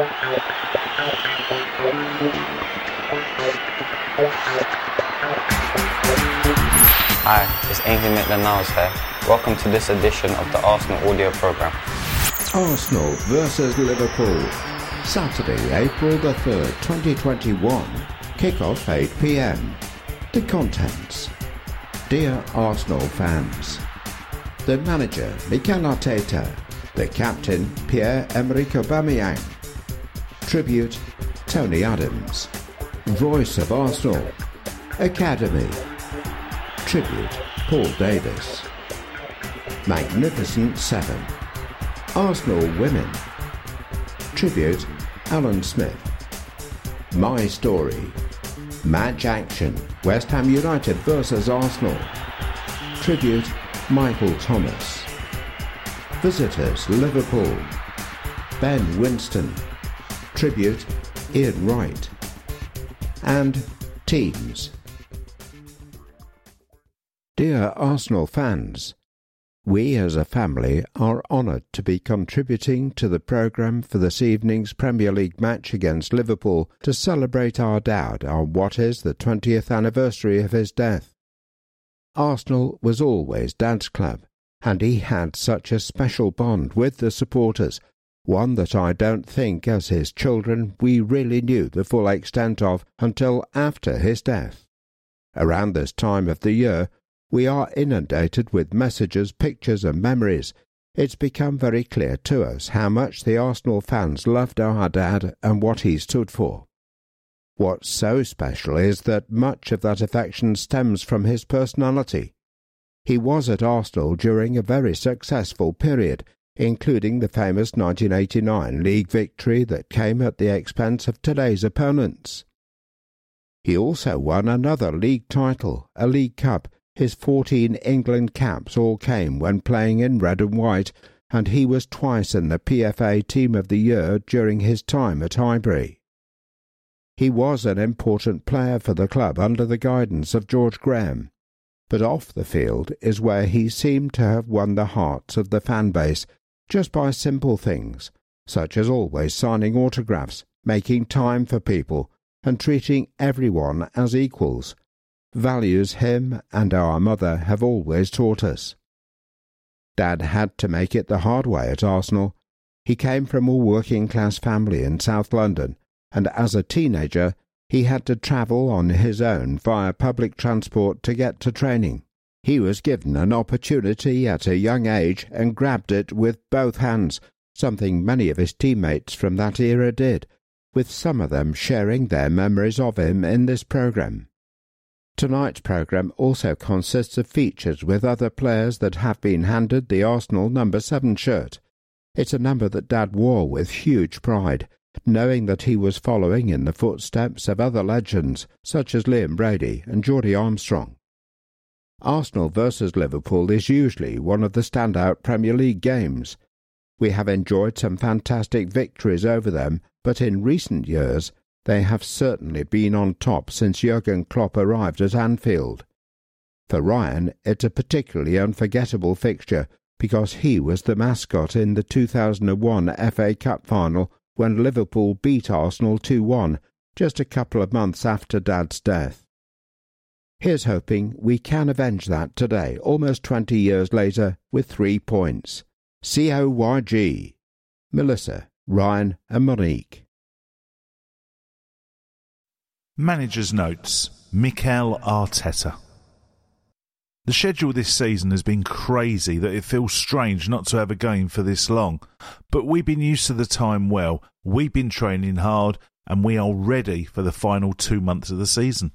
Hi, it's Ainsley Maitland-Niles here. Welcome to this edition of the Arsenal audio programme. Arsenal versus Liverpool. Saturday, April the 3rd, 2021. Kickoff 8 pm. The contents. Dear Arsenal fans. The manager, Mikel Arteta. The captain, Pierre-Emerick Aubameyang. Tribute, Tony Adams. Voice of Arsenal. Academy. Tribute, Paul Davis. Magnificent Seven. Arsenal Women. Tribute, Alan Smith. My Story. Match Action, West Ham United versus Arsenal. Tribute, Michael Thomas. Visitors, Liverpool. Ben Winston. Tribute, Ian Wright. And Teams. Dear Arsenal fans, we as a family are honoured to be contributing to the programme for this evening's Premier League match against Liverpool to celebrate our dad on what is the 20th anniversary of his death. Arsenal was always Dad's club, and he had such a special bond with the supporters, one that I don't think as his children we really knew the full extent of until after his death. Around this time of the year, we are inundated with messages, pictures, and memories. It's become very clear to us how much the Arsenal fans loved our dad and what he stood for. What's so special is that much of that affection stems from his personality. He was at Arsenal during a very successful period, including the famous 1989 league victory that came at the expense of today's opponents. He also won another league title, a League Cup, his fourteen England caps all came when playing in red and white, and he was twice in the PFA Team of the Year during his time at Highbury. He was an important player for the club under the guidance of George Graham, but off the field is where he seemed to have won the hearts of the fan base just by simple things, such as always signing autographs, making time for people, and treating everyone as equals, values him and our mother have always taught us. Dad had to make it the hard way at Arsenal. He came from a working class family in South London, and as a teenager, he had to travel on his own via public transport to get to training. He was given an opportunity at a young age and grabbed it with both hands, something many of his teammates from that era did, with some of them sharing their memories of him in this programme. Tonight's programme also consists of features with other players that have been handed the Arsenal number 7 shirt. It's a number that Dad wore with huge pride, knowing that he was following in the footsteps of other legends such as Liam Brady and Geordie Armstrong. Arsenal versus Liverpool is usually one of the standout Premier League games. We have enjoyed some fantastic victories over them, but in recent years they have certainly been on top since Jurgen Klopp arrived at Anfield. For Ryan, it's a particularly unforgettable fixture because he was the mascot in the 2001 FA Cup final when Liverpool beat Arsenal 2 1 just a couple of months after Dad's death. Here's hoping we can avenge that today, almost 20 years later, with three points. COYG. Melissa, Ryan, and Monique. Manager's Notes Mikel Arteta. The schedule this season has been crazy that it feels strange not to have a game for this long. But we've been used to the time well, we've been training hard, and we are ready for the final two months of the season.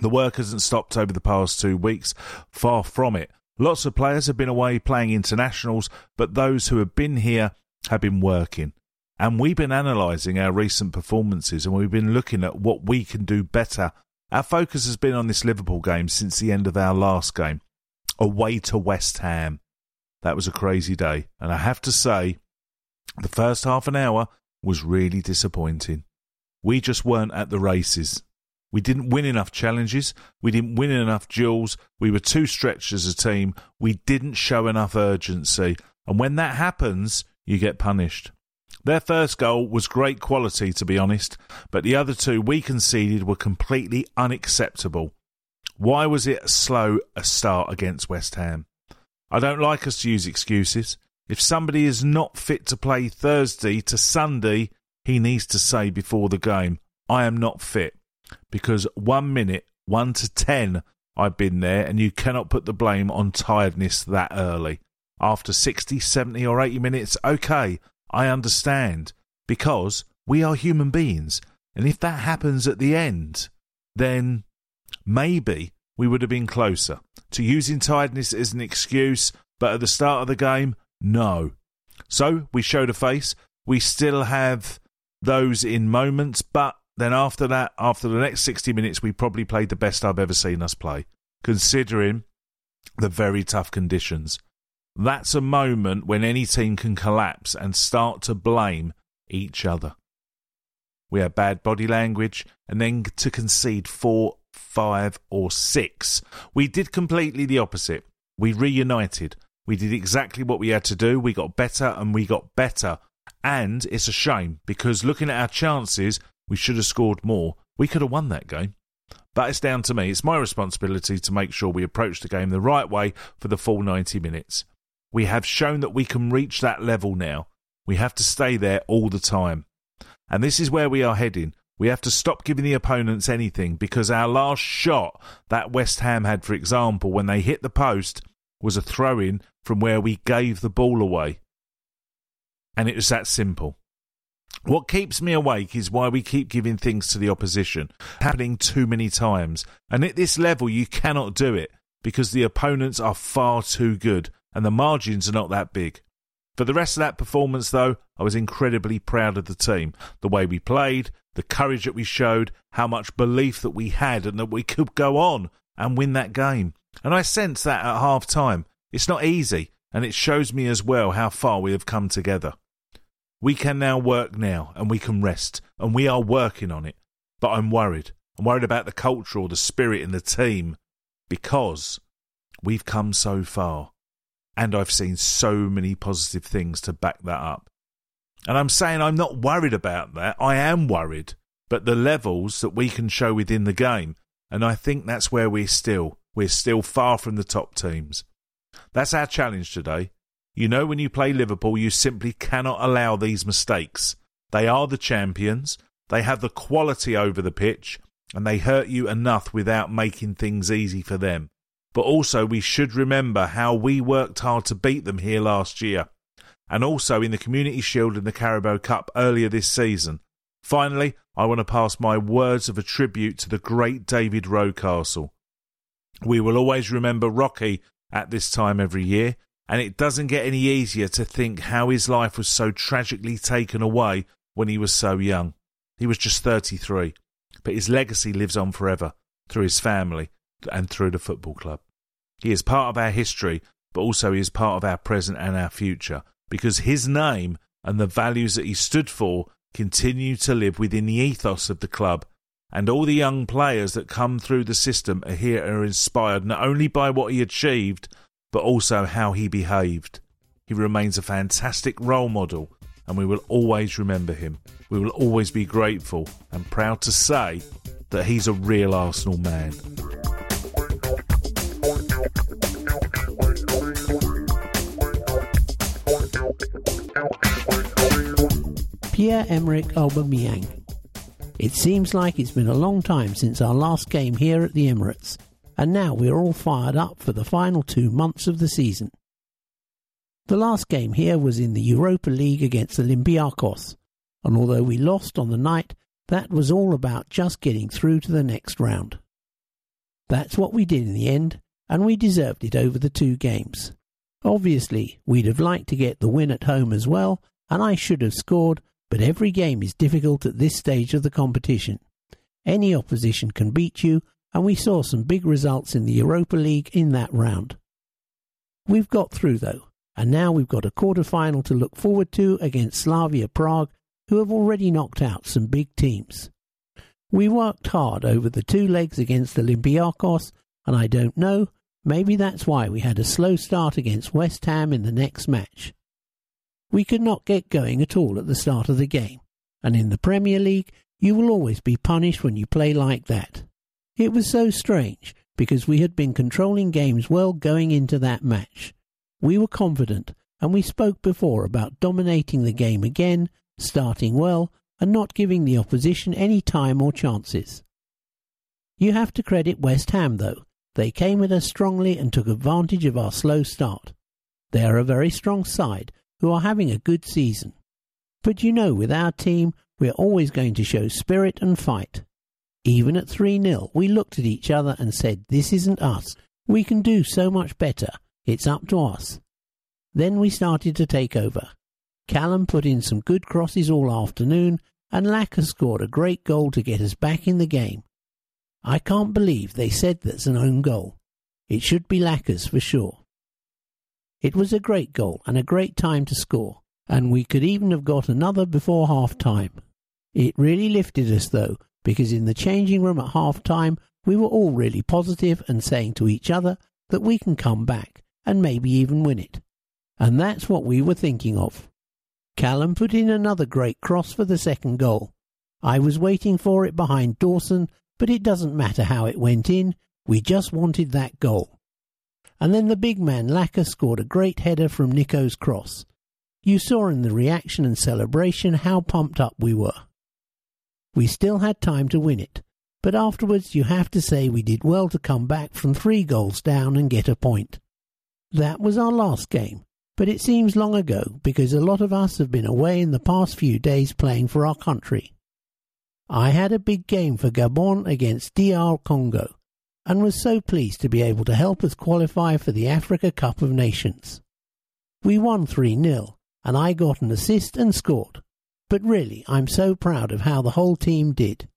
The work hasn't stopped over the past two weeks, far from it. Lots of players have been away playing internationals, but those who have been here have been working. And we've been analysing our recent performances and we've been looking at what we can do better. Our focus has been on this Liverpool game since the end of our last game, away to West Ham. That was a crazy day, and I have to say, the first half an hour was really disappointing. We just weren't at the races. We didn't win enough challenges. We didn't win enough duels. We were too stretched as a team. We didn't show enough urgency. And when that happens, you get punished. Their first goal was great quality, to be honest, but the other two we conceded were completely unacceptable. Why was it slow a start against West Ham? I don't like us to use excuses. If somebody is not fit to play Thursday to Sunday, he needs to say before the game, I am not fit because one minute, one to ten, I've been there, and you cannot put the blame on tiredness that early. After 60, 70, or 80 minutes, okay, I understand, because we are human beings. And if that happens at the end, then maybe we would have been closer. To using tiredness as an excuse, but at the start of the game, no. So we showed a face. We still have those in moments, but then after that, after the next 60 minutes, we probably played the best I've ever seen us play, considering the very tough conditions. That's a moment when any team can collapse and start to blame each other. We had bad body language, and then to concede four, five, or six. We did completely the opposite. We reunited. We did exactly what we had to do. We got better and we got better. And it's a shame because looking at our chances, we should have scored more. We could have won that game. But it's down to me. It's my responsibility to make sure we approach the game the right way for the full 90 minutes. We have shown that we can reach that level now. We have to stay there all the time. And this is where we are heading. We have to stop giving the opponents anything because our last shot that West Ham had, for example, when they hit the post, was a throw in from where we gave the ball away. And it was that simple. What keeps me awake is why we keep giving things to the opposition, happening too many times. And at this level, you cannot do it because the opponents are far too good and the margins are not that big. For the rest of that performance, though, I was incredibly proud of the team. The way we played, the courage that we showed, how much belief that we had and that we could go on and win that game. And I sense that at half time. It's not easy, and it shows me as well how far we have come together. We can now work now and we can rest, and we are working on it. But I'm worried. I'm worried about the culture or the spirit in the team because we've come so far and I've seen so many positive things to back that up. And I'm saying I'm not worried about that. I am worried, but the levels that we can show within the game, and I think that's where we're still. We're still far from the top teams. That's our challenge today. You know, when you play Liverpool, you simply cannot allow these mistakes. They are the champions, they have the quality over the pitch, and they hurt you enough without making things easy for them. But also, we should remember how we worked hard to beat them here last year, and also in the Community Shield and the Carabao Cup earlier this season. Finally, I want to pass my words of a tribute to the great David Rocastle. We will always remember Rocky at this time every year, and it doesn't get any easier to think how his life was so tragically taken away when he was so young. He was just 33, but his legacy lives on forever through his family and through the football club. He is part of our history, but also he is part of our present and our future because his name and the values that he stood for continue to live within the ethos of the club. And all the young players that come through the system are here are inspired not only by what he achieved, but also how he behaved. He remains a fantastic role model, and we will always remember him. We will always be grateful and proud to say that he's a real Arsenal man. Pierre Emerick Aubameyang. It seems like it's been a long time since our last game here at the Emirates, and now we're all fired up for the final two months of the season. The last game here was in the Europa League against Olympiacos, and although we lost on the night, that was all about just getting through to the next round. That's what we did in the end, and we deserved it over the two games. Obviously, we'd have liked to get the win at home as well, and I should have scored, but every game is difficult at this stage of the competition. Any opposition can beat you, and we saw some big results in the Europa League in that round. We've got through though, and now we've got a quarter final to look forward to against Slavia Prague, who have already knocked out some big teams. We worked hard over the two legs against Olympiacos, and I don't know, maybe that's why we had a slow start against West Ham in the next match. We could not get going at all at the start of the game, and in the Premier League, you will always be punished when you play like that. It was so strange because we had been controlling games well going into that match. We were confident, and we spoke before about dominating the game again, starting well, and not giving the opposition any time or chances. You have to credit West Ham, though. They came at us strongly and took advantage of our slow start. They are a very strong side who are having a good season. But you know, with our team, we're always going to show spirit and fight. Even at 3 0, we looked at each other and said, This isn't us. We can do so much better. It's up to us. Then we started to take over. Callum put in some good crosses all afternoon, and Laca scored a great goal to get us back in the game. I can't believe they said that's an own goal. It should be Laca's for sure. It was a great goal and a great time to score, and we could even have got another before half time. It really lifted us though, because in the changing room at half time we were all really positive and saying to each other that we can come back and maybe even win it. And that's what we were thinking of. Callum put in another great cross for the second goal. I was waiting for it behind Dawson, but it doesn't matter how it went in, we just wanted that goal and then the big man Laca scored a great header from Nico's cross. You saw in the reaction and celebration how pumped up we were. We still had time to win it, but afterwards you have to say we did well to come back from three goals down and get a point. That was our last game, but it seems long ago because a lot of us have been away in the past few days playing for our country. I had a big game for Gabon against DR Congo, and was so pleased to be able to help us qualify for the Africa Cup of Nations. We won 3 0, and I got an assist and scored. But really, I'm so proud of how the whole team did.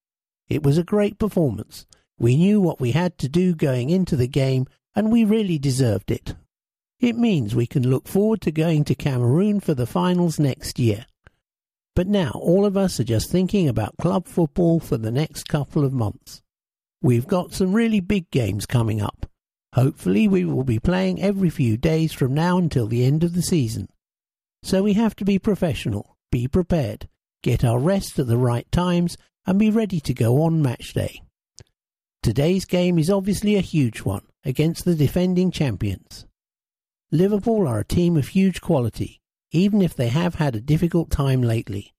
It was a great performance. We knew what we had to do going into the game, and we really deserved it. It means we can look forward to going to Cameroon for the finals next year. But now all of us are just thinking about club football for the next couple of months. We've got some really big games coming up. Hopefully, we will be playing every few days from now until the end of the season. So we have to be professional, be prepared, get our rest at the right times, and be ready to go on match day. Today's game is obviously a huge one against the defending champions. Liverpool are a team of huge quality, even if they have had a difficult time lately.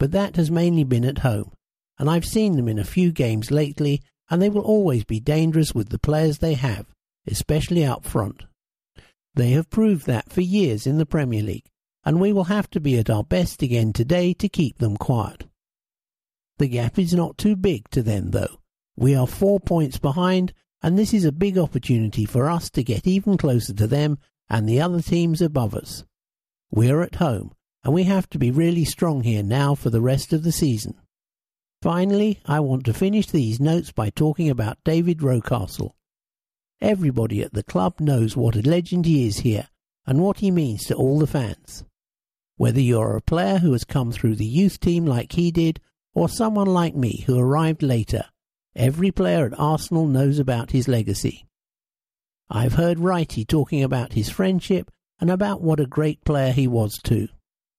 But that has mainly been at home, and I've seen them in a few games lately and they will always be dangerous with the players they have, especially up front. They have proved that for years in the Premier League, and we will have to be at our best again today to keep them quiet. The gap is not too big to them, though. We are four points behind, and this is a big opportunity for us to get even closer to them and the other teams above us. We are at home, and we have to be really strong here now for the rest of the season. Finally, I want to finish these notes by talking about David Rocastle. Everybody at the club knows what a legend he is here and what he means to all the fans. Whether you're a player who has come through the youth team like he did, or someone like me who arrived later, every player at Arsenal knows about his legacy. I've heard Wrighty talking about his friendship and about what a great player he was too.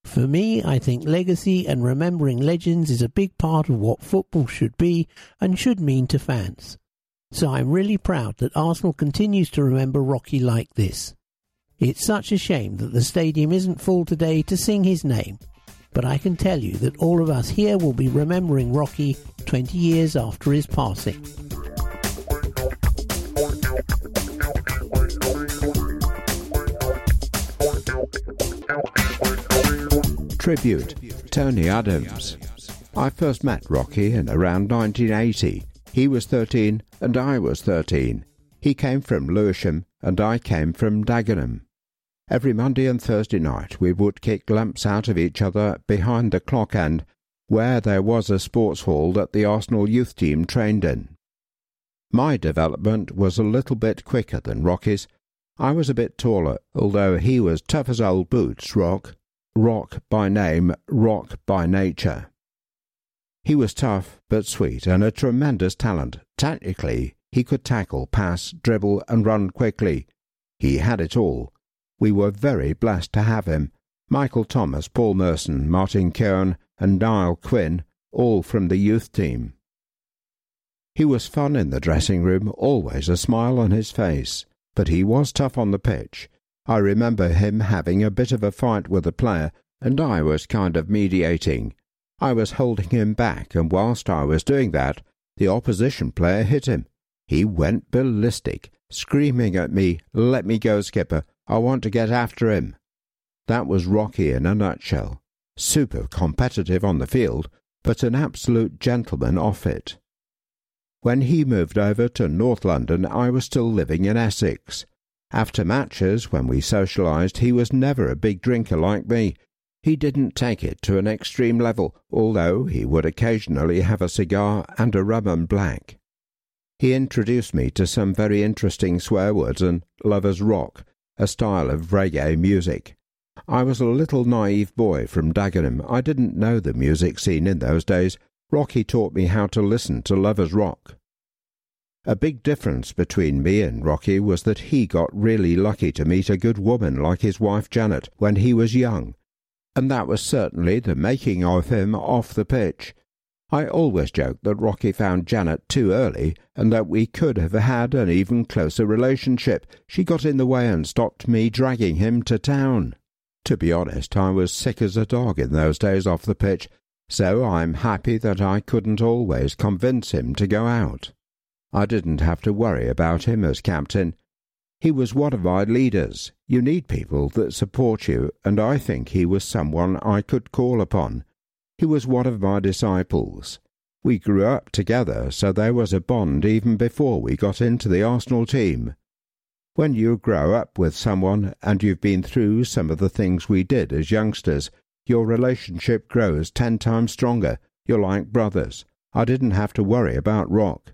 For me, I think legacy and remembering legends is a big part of what football should be and should mean to fans. So I'm really proud that Arsenal continues to remember Rocky like this. It's such a shame that the stadium isn't full today to sing his name, but I can tell you that all of us here will be remembering Rocky 20 years after his passing. Tribute Tony Adams. I first met Rocky in around 1980. He was 13 and I was 13. He came from Lewisham and I came from Dagenham. Every Monday and Thursday night we would kick lumps out of each other behind the clock end, where there was a sports hall that the Arsenal youth team trained in. My development was a little bit quicker than Rocky's. I was a bit taller, although he was tough as old boots, Rock. Rock by name, Rock by nature. He was tough but sweet and a tremendous talent. Technically, he could tackle, pass, dribble, and run quickly. He had it all. We were very blessed to have him. Michael Thomas, Paul Merson, Martin Keown, and Niall Quinn, all from the youth team. He was fun in the dressing room, always a smile on his face, but he was tough on the pitch. I remember him having a bit of a fight with a player, and I was kind of mediating. I was holding him back, and whilst I was doing that, the opposition player hit him. He went ballistic, screaming at me, Let me go, skipper, I want to get after him. That was Rocky in a nutshell. Super competitive on the field, but an absolute gentleman off it. When he moved over to North London, I was still living in Essex. After matches, when we socialised, he was never a big drinker like me. He didn't take it to an extreme level, although he would occasionally have a cigar and a rum and black. He introduced me to some very interesting swear words and lovers' rock, a style of reggae music. I was a little naive boy from Dagenham. I didn't know the music scene in those days. Rocky taught me how to listen to lovers' rock. A big difference between me and Rocky was that he got really lucky to meet a good woman like his wife Janet when he was young, and that was certainly the making of him off the pitch. I always joked that Rocky found Janet too early and that we could have had an even closer relationship. She got in the way and stopped me dragging him to town. To be honest, I was sick as a dog in those days off the pitch, so I'm happy that I couldn't always convince him to go out. I didn't have to worry about him as captain. He was one of my leaders. You need people that support you, and I think he was someone I could call upon. He was one of my disciples. We grew up together, so there was a bond even before we got into the Arsenal team. When you grow up with someone and you've been through some of the things we did as youngsters, your relationship grows ten times stronger. You're like brothers. I didn't have to worry about Rock.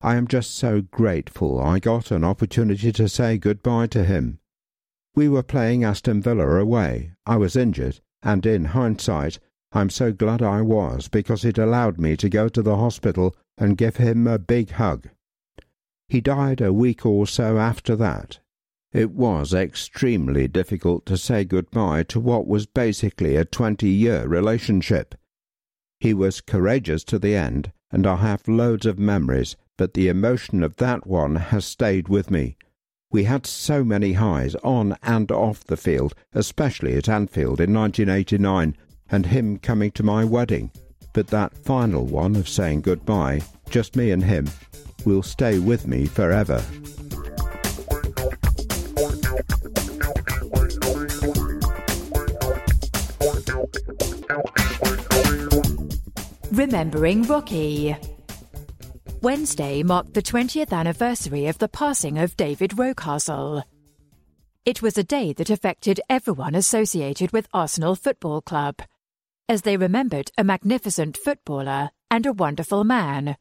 I am just so grateful I got an opportunity to say goodbye to him. We were playing Aston Villa away. I was injured, and in hindsight, I'm so glad I was, because it allowed me to go to the hospital and give him a big hug. He died a week or so after that. It was extremely difficult to say goodbye to what was basically a twenty-year relationship. He was courageous to the end, and I have loads of memories, but the emotion of that one has stayed with me. We had so many highs on and off the field, especially at Anfield in 1989, and him coming to my wedding. But that final one of saying goodbye, just me and him, will stay with me forever. Remembering Rocky. Wednesday marked the 20th anniversary of the passing of David Rocastle. It was a day that affected everyone associated with Arsenal Football Club as they remembered a magnificent footballer and a wonderful man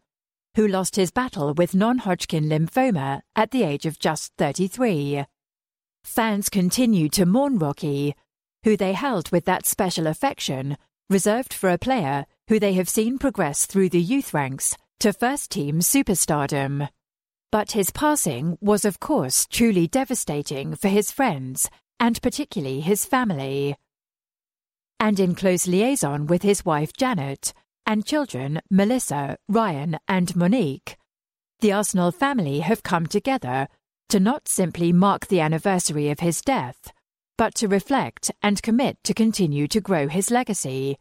who lost his battle with non Hodgkin lymphoma at the age of just 33. Fans continued to mourn Rocky, who they held with that special affection reserved for a player who they have seen progress through the youth ranks to first team superstardom. But his passing was, of course, truly devastating for his friends and particularly his family and in close liaison with his wife Janet and children Melissa, Ryan, and Monique. The Arsenal family have come together to not simply mark the anniversary of his death, but to reflect and commit to continue to grow his legacy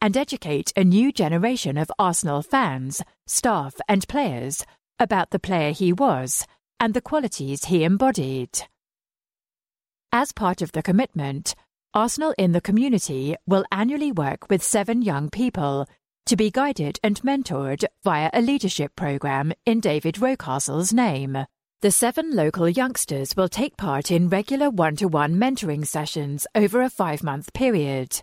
and educate a new generation of Arsenal fans, staff, and players about the player he was and the qualities he embodied. As part of the commitment, Arsenal in the Community will annually work with seven young people to be guided and mentored via a leadership program in David Rocastle's name. The seven local youngsters will take part in regular one to one mentoring sessions over a five month period,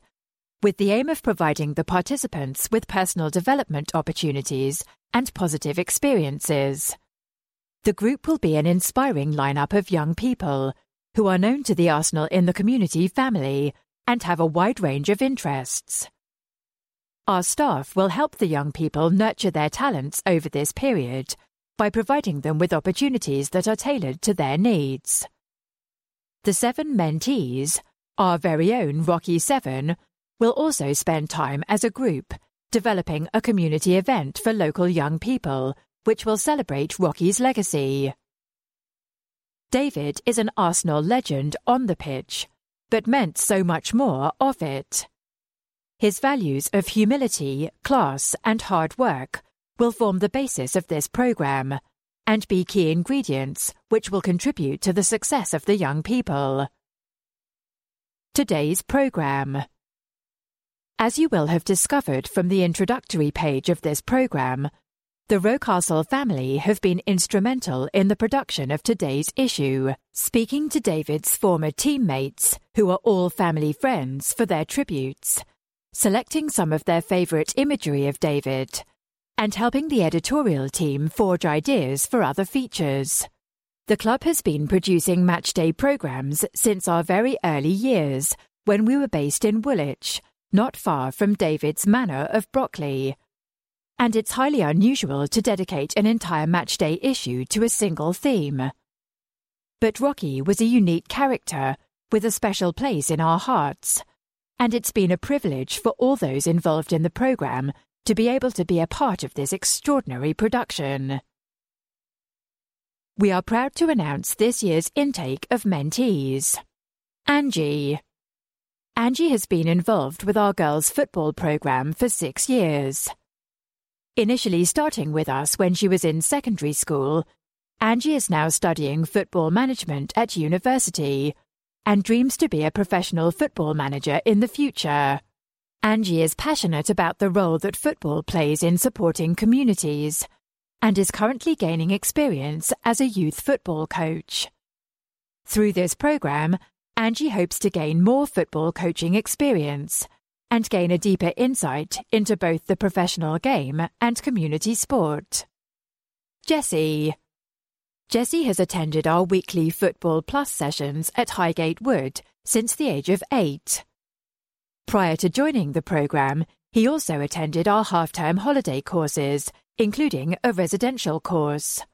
with the aim of providing the participants with personal development opportunities and positive experiences. The group will be an inspiring lineup of young people who are known to the Arsenal in the Community family and have a wide range of interests. Our staff will help the young people nurture their talents over this period by providing them with opportunities that are tailored to their needs. The seven mentees, our very own Rocky Seven, will also spend time as a group developing a community event for local young people which will celebrate Rocky's legacy. David is an Arsenal legend on the pitch, but meant so much more of it. His values of humility, class, and hard work will form the basis of this programme and be key ingredients which will contribute to the success of the young people. Today's programme. As you will have discovered from the introductory page of this programme, the Rocastle family have been instrumental in the production of today's issue, speaking to David's former teammates, who are all family friends, for their tributes, selecting some of their favourite imagery of David, and helping the editorial team forge ideas for other features. The club has been producing matchday programmes since our very early years, when we were based in Woolwich, not far from David's manor of Brockley and it's highly unusual to dedicate an entire matchday issue to a single theme. But Rocky was a unique character with a special place in our hearts, and it's been a privilege for all those involved in the programme to be able to be a part of this extraordinary production. We are proud to announce this year's intake of mentees. Angie. Angie has been involved with our girls' football programme for six years. Initially starting with us when she was in secondary school, Angie is now studying football management at university and dreams to be a professional football manager in the future. Angie is passionate about the role that football plays in supporting communities and is currently gaining experience as a youth football coach. Through this program, Angie hopes to gain more football coaching experience and gain a deeper insight into both the professional game and community sport. Jessie. Jessie has attended our weekly Football Plus sessions at Highgate Wood since the age of eight. Prior to joining the programme, he also attended our half-term holiday courses, including a residential course.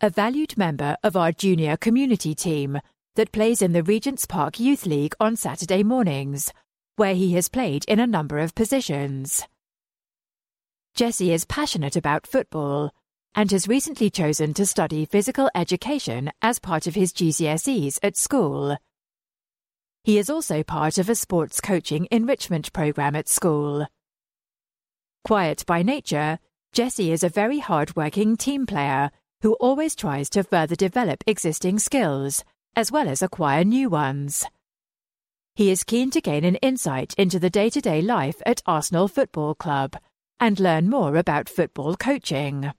A valued member of our junior community team that plays in the Regent's Park Youth League on Saturday mornings, where he has played in a number of positions. Jesse is passionate about football and has recently chosen to study physical education as part of his GCSEs at school. He is also part of a sports coaching enrichment program at school. Quiet by nature, Jesse is a very hard-working team player who always tries to further develop existing skills, as well as acquire new ones. He is keen to gain an insight into the day to day life at Arsenal Football Club and learn more about football coaching.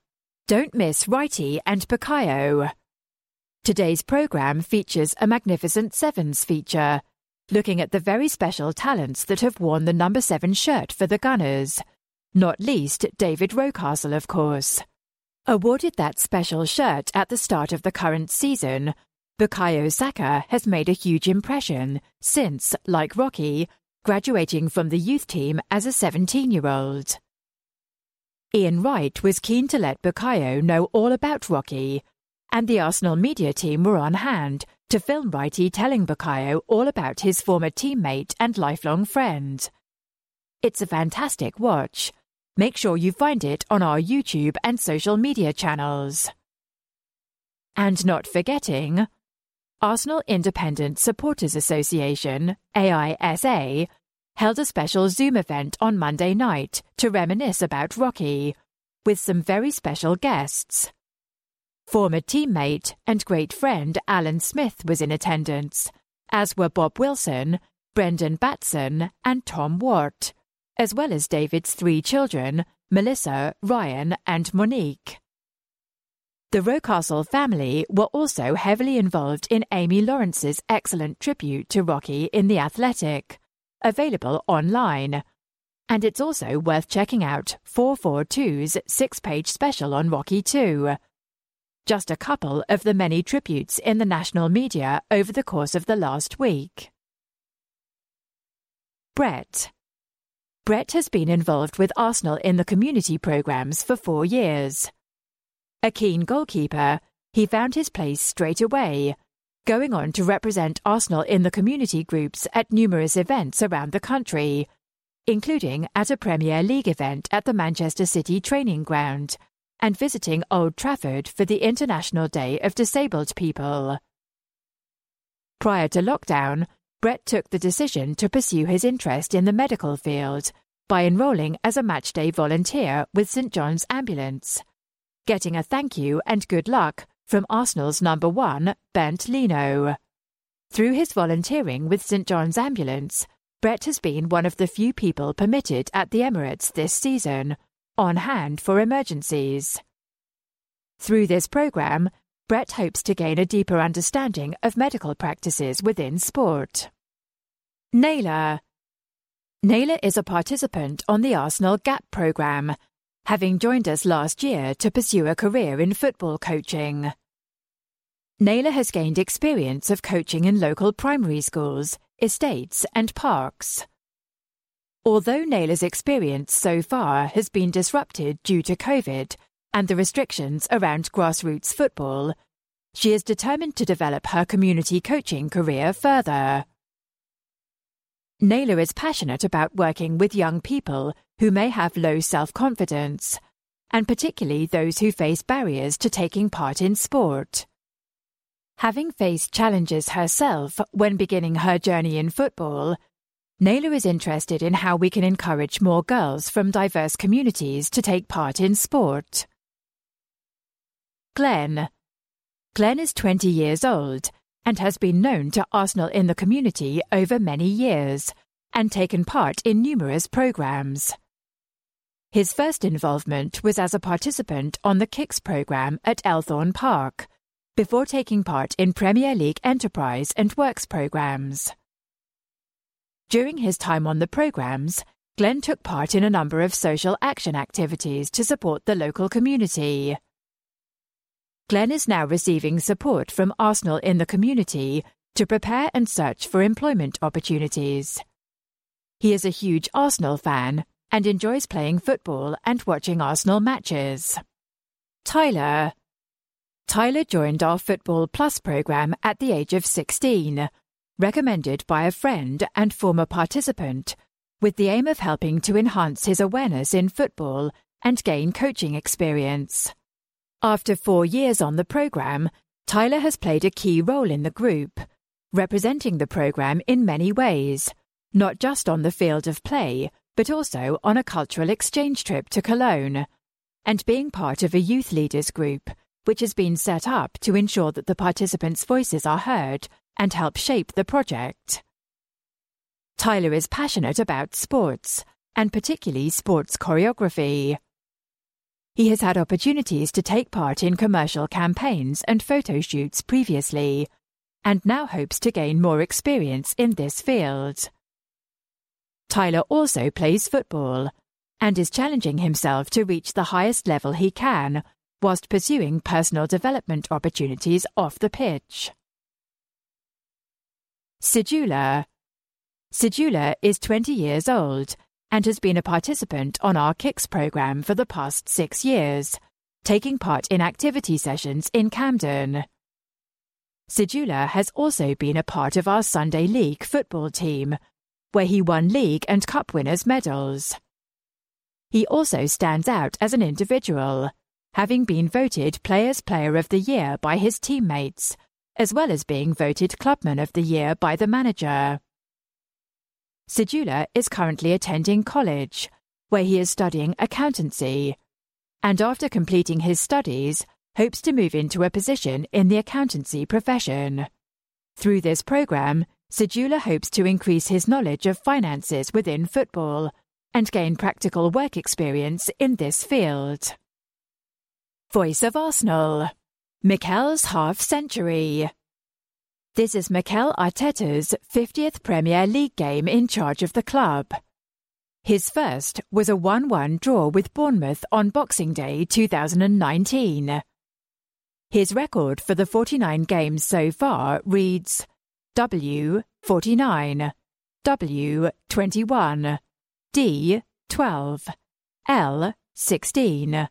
Don't miss Wrighty and Bukayo. Today's programme features a Magnificent Sevens feature, looking at the very special talents that have worn the number seven shirt for the Gunners, not least David Rocastle, of course. Awarded that special shirt at the start of the current season, Bukayo Saka has made a huge impression since, like Rocky, graduating from the youth team as a 17 year old. Ian Wright was keen to let Bukayo know all about Rocky, and the Arsenal media team were on hand to film Wrighty telling Bukayo all about his former teammate and lifelong friend. It's a fantastic watch. Make sure you find it on our YouTube and social media channels. And not forgetting, Arsenal Independent Supporters Association, AISA, held a special Zoom event on Monday night to reminisce about Rocky, with some very special guests. Former teammate and great friend Alan Smith was in attendance, as were Bob Wilson, Brendan Batson, and Tom Watt, as well as David's three children, Melissa, Ryan, and Monique. The Rocastle family were also heavily involved in Amy Lawrence's excellent tribute to Rocky in The Athletic, available online. And it's also worth checking out 442's six page special on Rocky too. Just a couple of the many tributes in the national media over the course of the last week. Brett. Brett has been involved with Arsenal in the community programmes for four years. A keen goalkeeper, he found his place straight away, going on to represent Arsenal in the community groups at numerous events around the country, including at a Premier League event at the Manchester City training ground and visiting Old Trafford for the International Day of Disabled People. Prior to lockdown, Brett took the decision to pursue his interest in the medical field by enrolling as a matchday volunteer with St John's Ambulance getting a thank you and good luck from Arsenal's number one, Bernd Leno. Through his volunteering with St John's Ambulance, Brett has been one of the few people permitted at the Emirates this season, on hand for emergencies. Through this programme, Brett hopes to gain a deeper understanding of medical practices within sport. Naylor Naylor is a participant on the Arsenal GAP programme having joined us last year to pursue a career in football coaching. Naylor has gained experience of coaching in local primary schools, estates, and parks. Although Naylor's experience so far has been disrupted due to COVID and the restrictions around grassroots football, she is determined to develop her community coaching career further. Naylor is passionate about working with young people who may have low self confidence, and particularly those who face barriers to taking part in sport. Having faced challenges herself when beginning her journey in football, Naylor is interested in how we can encourage more girls from diverse communities to take part in sport. Glenn. Glenn is 20 years old and has been known to Arsenal in the community over many years and taken part in numerous programs. His first involvement was as a participant on the Kicks program at Elthorne Park, before taking part in Premier League Enterprise and Works programs. During his time on the programs, Glenn took part in a number of social action activities to support the local community. Glenn is now receiving support from Arsenal in the community to prepare and search for employment opportunities. He is a huge Arsenal fan and enjoys playing football and watching Arsenal matches. Tyler. Tyler joined our Football Plus program at the age of 16, recommended by a friend and former participant, with the aim of helping to enhance his awareness in football and gain coaching experience. After four years on the programme, Tyler has played a key role in the group, representing the programme in many ways, not just on the field of play, but also on a cultural exchange trip to Cologne, and being part of a youth leaders group, which has been set up to ensure that the participants' voices are heard and help shape the project. Tyler is passionate about sports, and particularly sports choreography. He has had opportunities to take part in commercial campaigns and photo shoots previously, and now hopes to gain more experience in this field. Tyler also plays football and is challenging himself to reach the highest level he can whilst pursuing personal development opportunities off the pitch. Sijula Sijula is 20 years old and has been a participant on our Kicks program for the past six years, taking part in activity sessions in Camden. Sijula has also been a part of our Sunday League football team, where he won league and cup winners' medals. He also stands out as an individual, having been voted Players Player of the Year by his teammates, as well as being voted Clubman of the Year by the manager. Sejula is currently attending college, where he is studying accountancy, and after completing his studies, hopes to move into a position in the accountancy profession. Through this program, Sejula hopes to increase his knowledge of finances within football and gain practical work experience in this field. Voice of Arsenal Mikel's Half Century this is Mikel Arteta's 50th Premier League game in charge of the club. His first was a 1 1 draw with Bournemouth on Boxing Day 2019. His record for the 49 games so far reads W 49, W 21, D 12, L 16,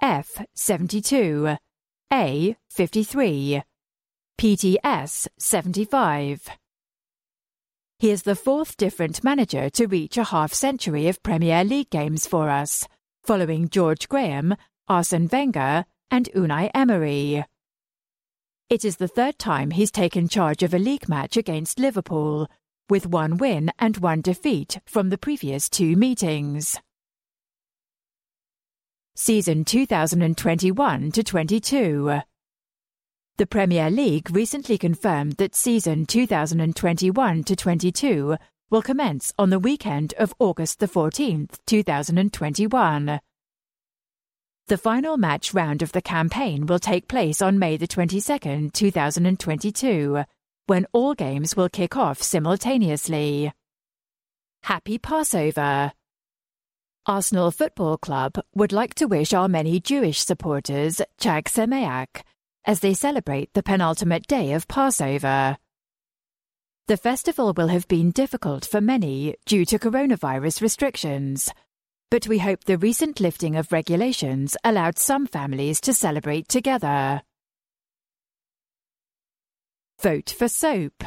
F 72, A 53. PTS 75. He is the fourth different manager to reach a half century of Premier League games for us, following George Graham, Arsene Wenger, and Unai Emery. It is the third time he's taken charge of a league match against Liverpool, with one win and one defeat from the previous two meetings. Season 2021 to 22. The Premier League recently confirmed that season 2021 to 22 will commence on the weekend of August the 14th, 2021. The final match round of the campaign will take place on May the 22nd, 2022, when all games will kick off simultaneously. Happy Passover! Arsenal Football Club would like to wish our many Jewish supporters Chag Sameach as they celebrate the penultimate day of Passover. The festival will have been difficult for many due to coronavirus restrictions, but we hope the recent lifting of regulations allowed some families to celebrate together. Vote for Sope.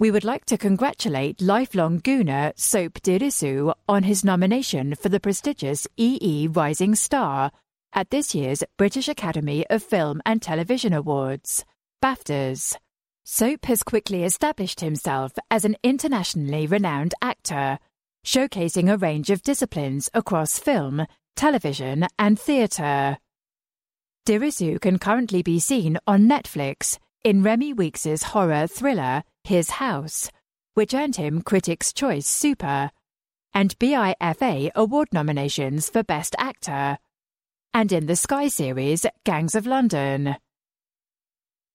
We would like to congratulate lifelong Gooner Sope Dirisu on his nomination for the prestigious EE Rising Star at this year's British Academy of Film and Television Awards, BAFTAs. Sope has quickly established himself as an internationally renowned actor, showcasing a range of disciplines across film, television, and theatre. Dirisu can currently be seen on Netflix in Remi Weekes' horror thriller His House, which earned him Critics' Choice Super, and BIFA award nominations for Best Actor and in the Sky series Gangs of London.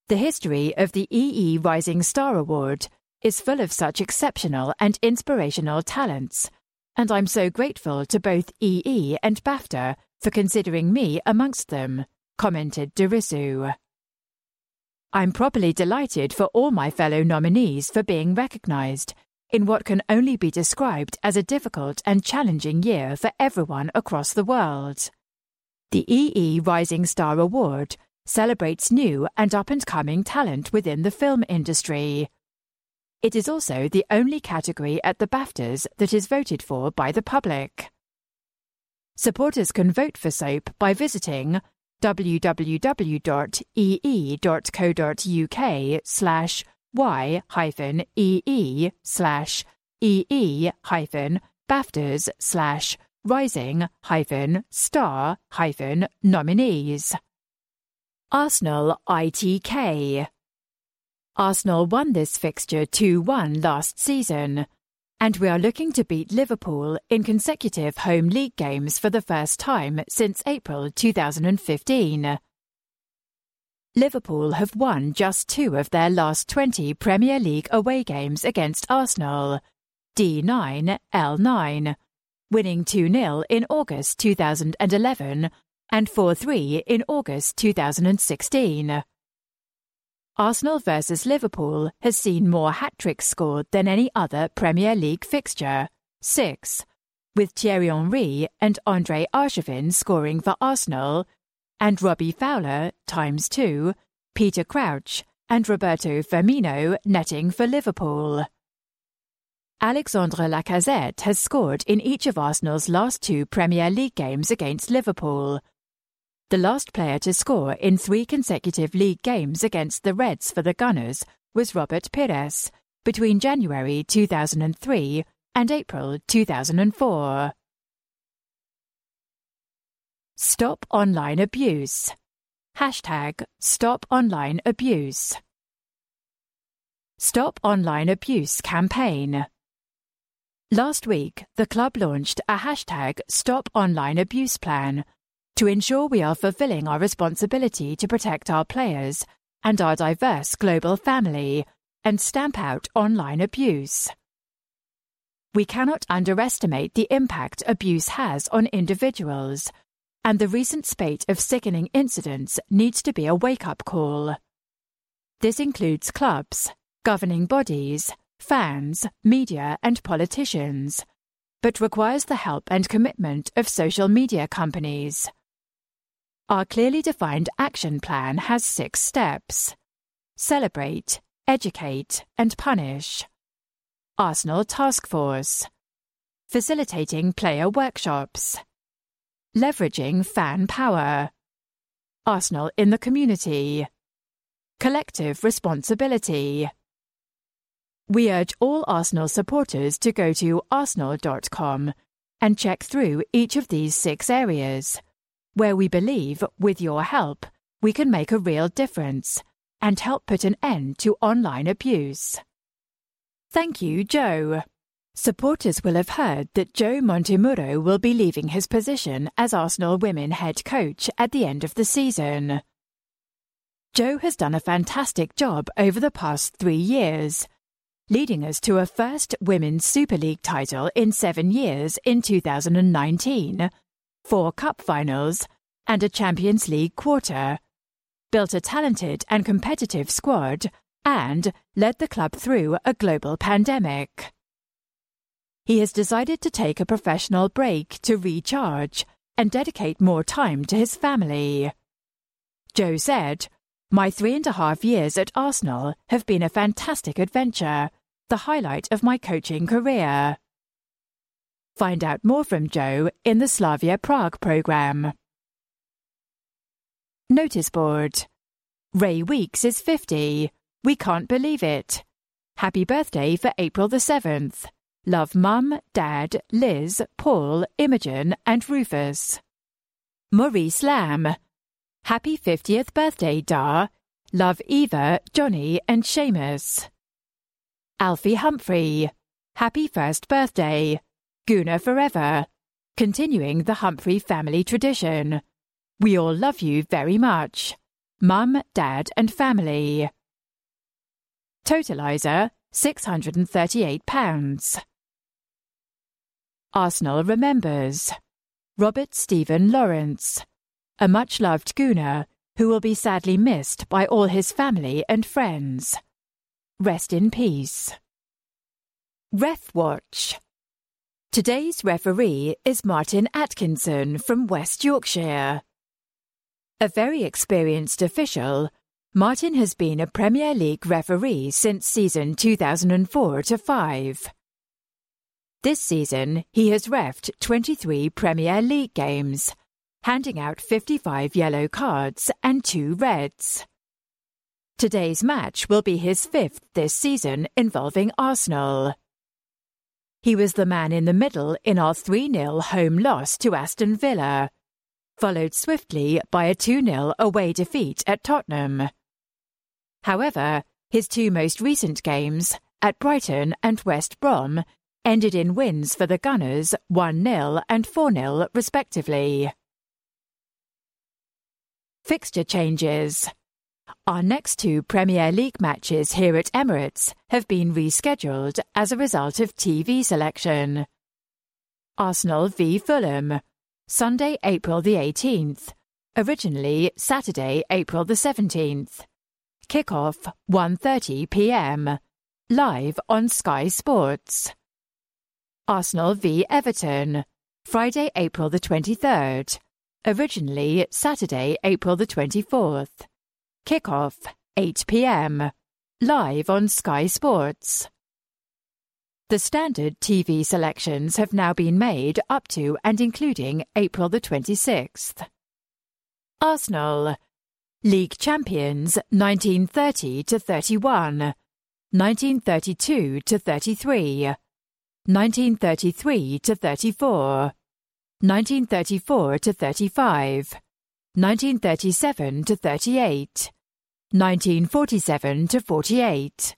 The history of the EE Rising Star Award is full of such exceptional and inspirational talents, and I'm so grateful to both EE and BAFTA for considering me amongst them, commented Dirisu. I'm properly delighted for all my fellow nominees for being recognised in what can only be described as a difficult and challenging year for everyone across the world. The EE Rising Star Award celebrates new and up and coming talent within the film industry. It is also the only category at the BAFTAs that is voted for by the public. Supporters can vote for Sope by visiting www.ee.co.uk slash y-ee slash ee-BAFTAs slash rising hyphen star hyphen nominees. Arsenal ITK. Arsenal won this fixture 2 1 last season, and we are looking to beat Liverpool in consecutive home league games for the first time since April 2015. Liverpool have won just two of their last 20 Premier League away games against Arsenal, D9 L9 winning 2 0 in August 2011 and 4 3 in August 2016. Arsenal versus Liverpool has seen more hat tricks scored than any other Premier League fixture, six, with Thierry Henry and Andre Arshavin scoring for Arsenal, and Robbie Fowler times two, Peter Crouch, and Roberto Firmino netting for Liverpool. Alexandre Lacazette has scored in each of Arsenal's last two Premier League games against Liverpool, The last player to score in three consecutive league games against the Reds for the Gunners was Robert Pires between January 2003 and April 2004. Stop Online Abuse. Hashtag Stop Online Abuse. Stop Online Abuse campaign. Last week, the club launched a hashtag Stop Online Abuse plan to ensure we are fulfilling our responsibility to protect our players and our diverse global family and stamp out online abuse. We cannot underestimate the impact abuse has on individuals, and the recent spate of sickening incidents needs to be a wake up call. This includes clubs, governing bodies, fans, media, and politicians, but requires the help and commitment of social media companies. Our clearly defined action plan has six steps celebrate, educate, and punish. Arsenal Task Force. Facilitating player workshops. Leveraging fan power. Arsenal in the community. Collective responsibility. We urge all Arsenal supporters to go to arsenal.com and check through each of these six areas, where we believe, with your help, we can make a real difference and help put an end to online abuse. Thank you, Joe. Supporters will have heard that Joe Montemurro will be leaving his position as Arsenal women head coach at the end of the season. Joe has done a fantastic job over the past three years leading us to a first Women's Super League title in seven years in 2019, four cup finals, and a Champions League quarter, built a talented and competitive squad, and led the club through a global pandemic. He has decided to take a professional break to recharge and dedicate more time to his family. Joe said, my three and a half years at Arsenal have been a fantastic adventure, the highlight of my coaching career. Find out more from Joe in the Slavia Prague programme. Notice board. Ray Weeks is 50. We can't believe it. Happy birthday for April the 7th. Love Mum, Dad, Liz, Paul, Imogen, and Rufus. Maurice Lamb. Happy 50th birthday, Dar. Love Eva, Johnny, and Seamus. Alfie Humphrey. Happy first birthday. Gooner forever. Continuing the Humphrey family tradition. We all love you very much. Mum, Dad, and family. Totalizer £638. Arsenal remembers Robert Stephen Lawrence a much loved Gooner who will be sadly missed by all his family and friends. Rest in peace. Ref Watch. Today's referee is Martin Atkinson from West Yorkshire. A very experienced official, Martin has been a Premier League referee since season 2004 5. This season, he has refed 23 Premier League games handing out 55 yellow cards and two reds. Today's match will be his fifth this season involving Arsenal. He was the man in the middle in our 3 0 home loss to Aston Villa, followed swiftly by a 2 0 away defeat at Tottenham. However, his two most recent games, at Brighton and West Brom, ended in wins for the Gunners 1 0 and 4 0 respectively. Fixture changes. Our next two Premier League matches here at Emirates have been rescheduled as a result of TV selection. Arsenal v Fulham, Sunday, April the 18th. Originally Saturday, April the 17th. Kickoff 1:30 p.m. Live on Sky Sports. Arsenal v Everton, Friday, April the 23rd originally Saturday, April the 24th. Kickoff 8 pm. Live on Sky Sports. The standard TV selections have now been made up to and including April the 26th. Arsenal. League champions 1930 to 31, 1932 to 33, 1933 to 34, 1934 to 35, 1937 to 38, 1947 to 48,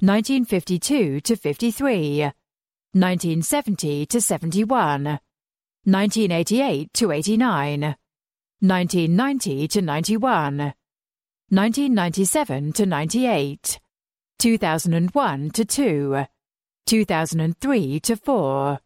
1952 to 53, 1970 to 71, 1988 to 89, 1990 to 91, 1997 to 98, 2001 to 2, 2003 to 4.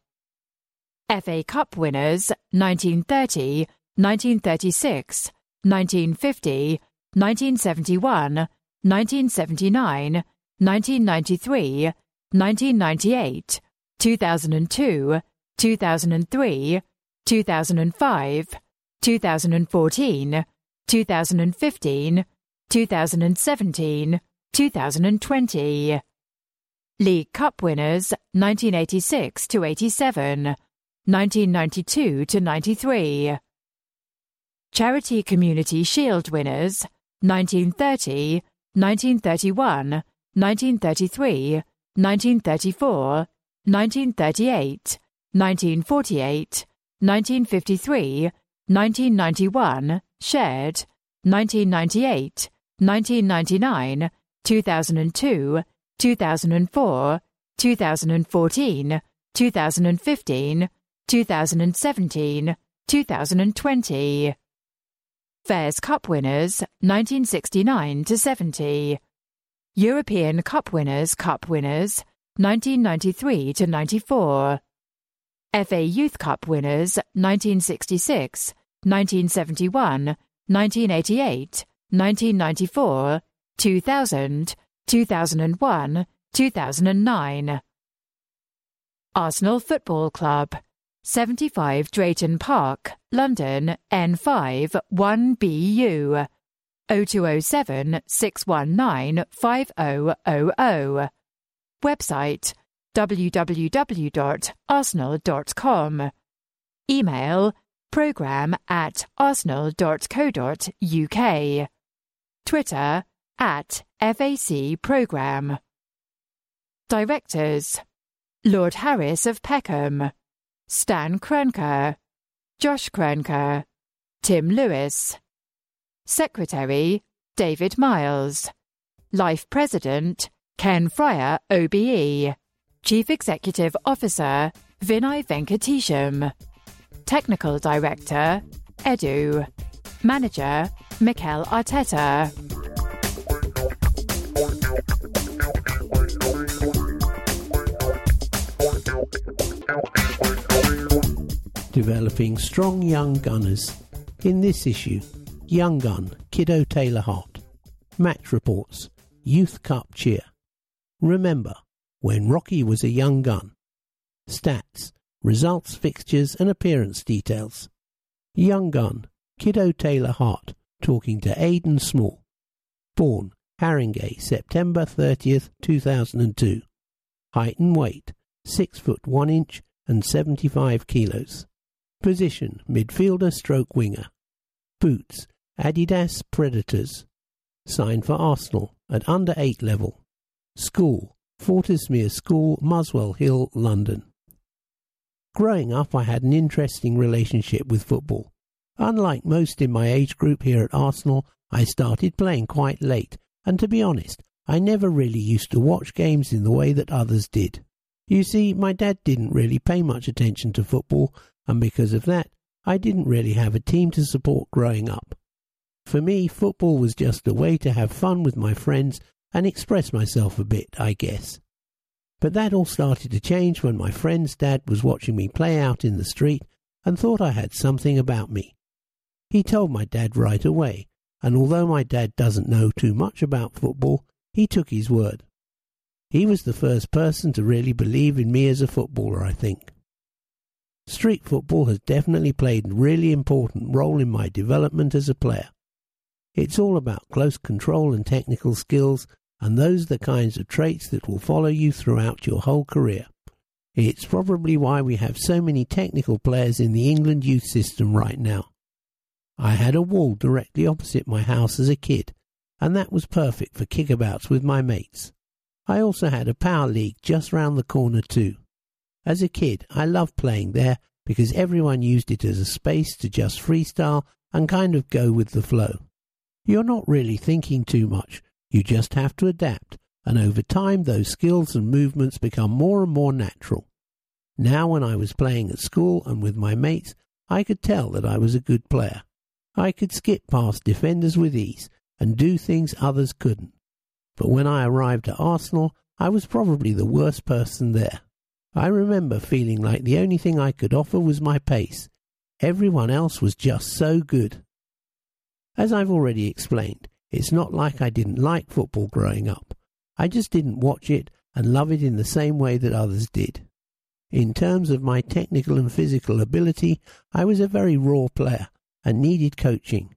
FA Cup winners 1930, 1936, 1950, 1971, 1979, 1993, 1998, 2002, 2003, 2005, 2014, 2015, 2017, 2020. League Cup winners 1986 to 87, 1992 to 93. Charity Community Shield winners 1930, 1931, 1933, 1934, 1938, 1948, 1953, 1991, shared, 1998, 1999, 2002, 2004, 2014, 2015, 2017, 2020. Fairs Cup winners 1969 to 70. European Cup winners Cup winners 1993 to 94. FA Youth Cup winners 1966, 1971, 1988, 1994, 2000, 2001, 2009. Arsenal Football Club 75 Drayton Park, London, N5 1BU 0207 619 5000. Website www.arsenal.com. Email program at arsenal.co.uk. Twitter at FAC Program. Directors Lord Harris of Peckham, Stan Kroenke, Josh Kroenke, Tim Lewis. Secretary David Miles. Life President Ken Friar, OBE. Chief Executive Officer Vinay Venkatesham. Technical Director Edu. Manager Mikel Arteta. Developing strong young gunners. In this issue, Young Gun, Kido Taylor Hart. Match reports, Youth Cup cheer. Remember, when Rocky was a young gun. Stats, results, fixtures, and appearance details. Young gun, Kido Taylor Hart, talking to Aidan Small. Born, Haringey, September 30th, 2002. Height and weight, 6 foot 1 inch and 75 kilos. Position, midfielder stroke winger. Boots, Adidas Predators. Signed for Arsenal at under 8 level. School, Fortismere School, Muswell Hill, London. Growing up, I had an interesting relationship with football. Unlike most in my age group here at Arsenal, I started playing quite late, and to be honest, I never really used to watch games in the way that others did. You see, my dad didn't really pay much attention to football, and because of that, I didn't really have a team to support growing up. For me, football was just a way to have fun with my friends and express myself a bit, I guess. But that all started to change when my friend's dad was watching me play out in the street and thought I had something about me. He told my dad right away, and although my dad doesn't know too much about football, he took his word. He was the first person to really believe in me as a footballer, I think. Street football has definitely played a really important role in my development as a player. It's all about close control and technical skills and those are the kinds of traits that will follow you throughout your whole career. It's probably why we have so many technical players in the England youth system right now. I had a wall directly opposite my house as a kid, and that was perfect for kickabouts with my mates. I also had a power league just round the corner too. As a kid, I loved playing there because everyone used it as a space to just freestyle and kind of go with the flow. You're not really thinking too much, you just have to adapt, and over time those skills and movements become more and more natural. Now, when I was playing at school and with my mates, I could tell that I was a good player. I could skip past defenders with ease and do things others couldn't. But when I arrived at Arsenal, I was probably the worst person there. I remember feeling like the only thing I could offer was my pace. Everyone else was just so good. As I've already explained, it's not like I didn't like football growing up. I just didn't watch it and love it in the same way that others did. In terms of my technical and physical ability, I was a very raw player and needed coaching.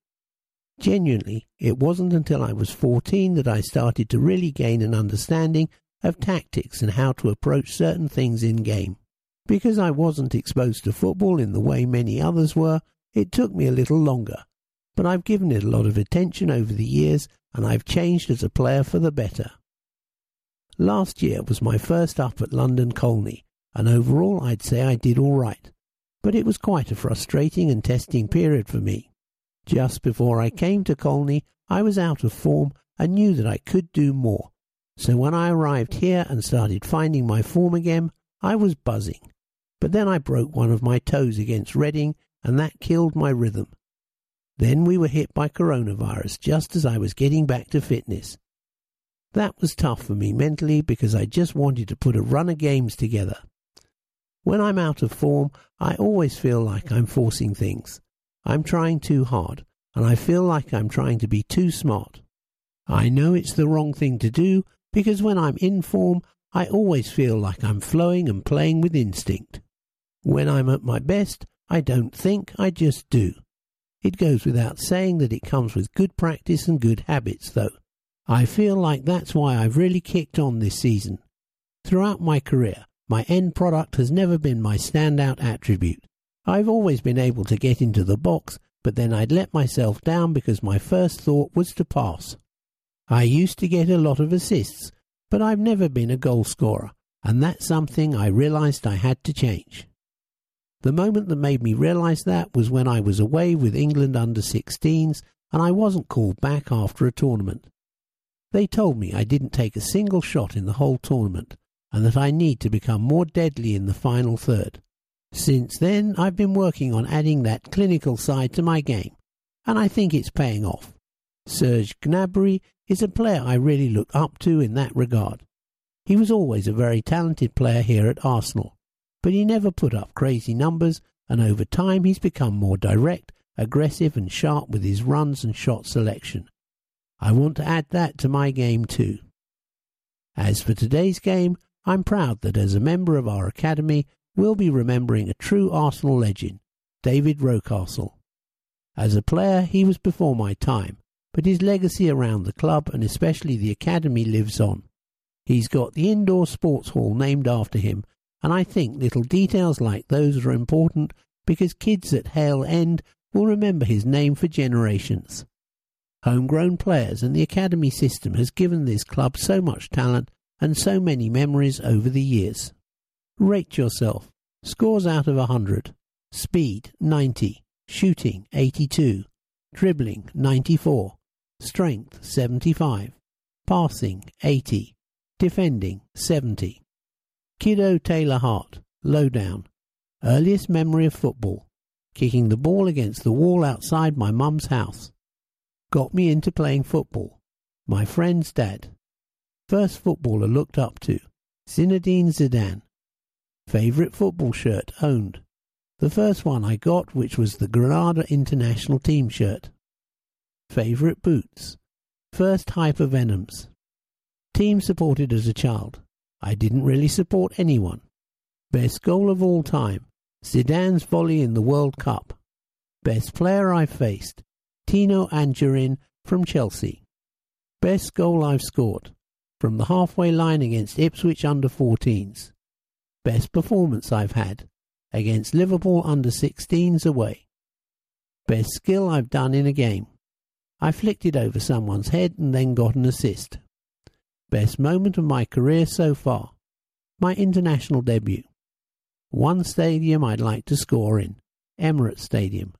Genuinely, it wasn't until I was 14 that I started to really gain an understanding of tactics and how to approach certain things in game. Because I wasn't exposed to football in the way many others were, it took me a little longer. But I've given it a lot of attention over the years and I've changed as a player for the better. Last year was my first up at London Colney, and overall I'd say I did all right. But it was quite a frustrating and testing period for me. Just before I came to Colney, I was out of form and knew that I could do more, so when I arrived here and started finding my form again, I was buzzing. But then I broke one of my toes against Reading, and that killed my rhythm. Then we were hit by coronavirus just as I was getting back to fitness. That was tough for me mentally because I just wanted to put a run of games together. When I'm out of form, I always feel like I'm forcing things. I'm trying too hard, and I feel like I'm trying to be too smart. I know it's the wrong thing to do, because when I'm in form, I always feel like I'm flowing and playing with instinct. When I'm at my best, I don't think, I just do. It goes without saying that it comes with good practice and good habits, though. I feel like that's why I've really kicked on this season. Throughout my career, my end product has never been my standout attribute. I've always been able to get into the box, but then I'd let myself down because my first thought was to pass. I used to get a lot of assists, but I've never been a goal scorer, and that's something I realized I had to change. The moment that made me realize that was when I was away with England under 16s and I wasn't called back after a tournament. They told me I didn't take a single shot in the whole tournament and that I need to become more deadly in the final third. Since then, I've been working on adding that clinical side to my game, and I think it's paying off. Serge Gnabry is a player I really look up to in that regard. He was always a very talented player here at Arsenal, but he never put up crazy numbers, and over time he's become more direct, aggressive, and sharp with his runs and shot selection. I want to add that to my game too. As for today's game, I'm proud that as a member of our academy, we'll be remembering a true Arsenal legend, David Rocastle. As a player, he was before my time, but his legacy around the club and especially the academy lives on. He's got the indoor sports hall named after him, and I think little details like those are important because kids at Hale End will remember his name for generations. Homegrown players and the academy system has given this club so much talent and so many memories over the years. Rate yourself. Scores out of 100. Speed 90. Shooting 82. Dribbling 94 strength 75, passing 80, defending 70. Kido Taylor Hart, lowdown, earliest memory of football, kicking the ball against the wall outside my mum's house. Got me into playing football. My friend's dad. First footballer looked up to, Zinedine Zidane. Favourite football shirt owned. The first one I got, which was the Grenada International team shirt. Favorite boots. First hypervenoms. Team supported as a child. I didn't really support anyone. Best goal of all time. Zidane's volley in the World Cup. Best player I've faced. Tino Anjorin from Chelsea. Best goal I've scored. From the halfway line against Ipswich under 14s. Best performance I've had. Against Liverpool under 16s away. Best skill I've done in a game. I flicked it over someone's head and then got an assist. Best moment of my career so far. My international debut. One stadium I'd like to score in. Emirates Stadium.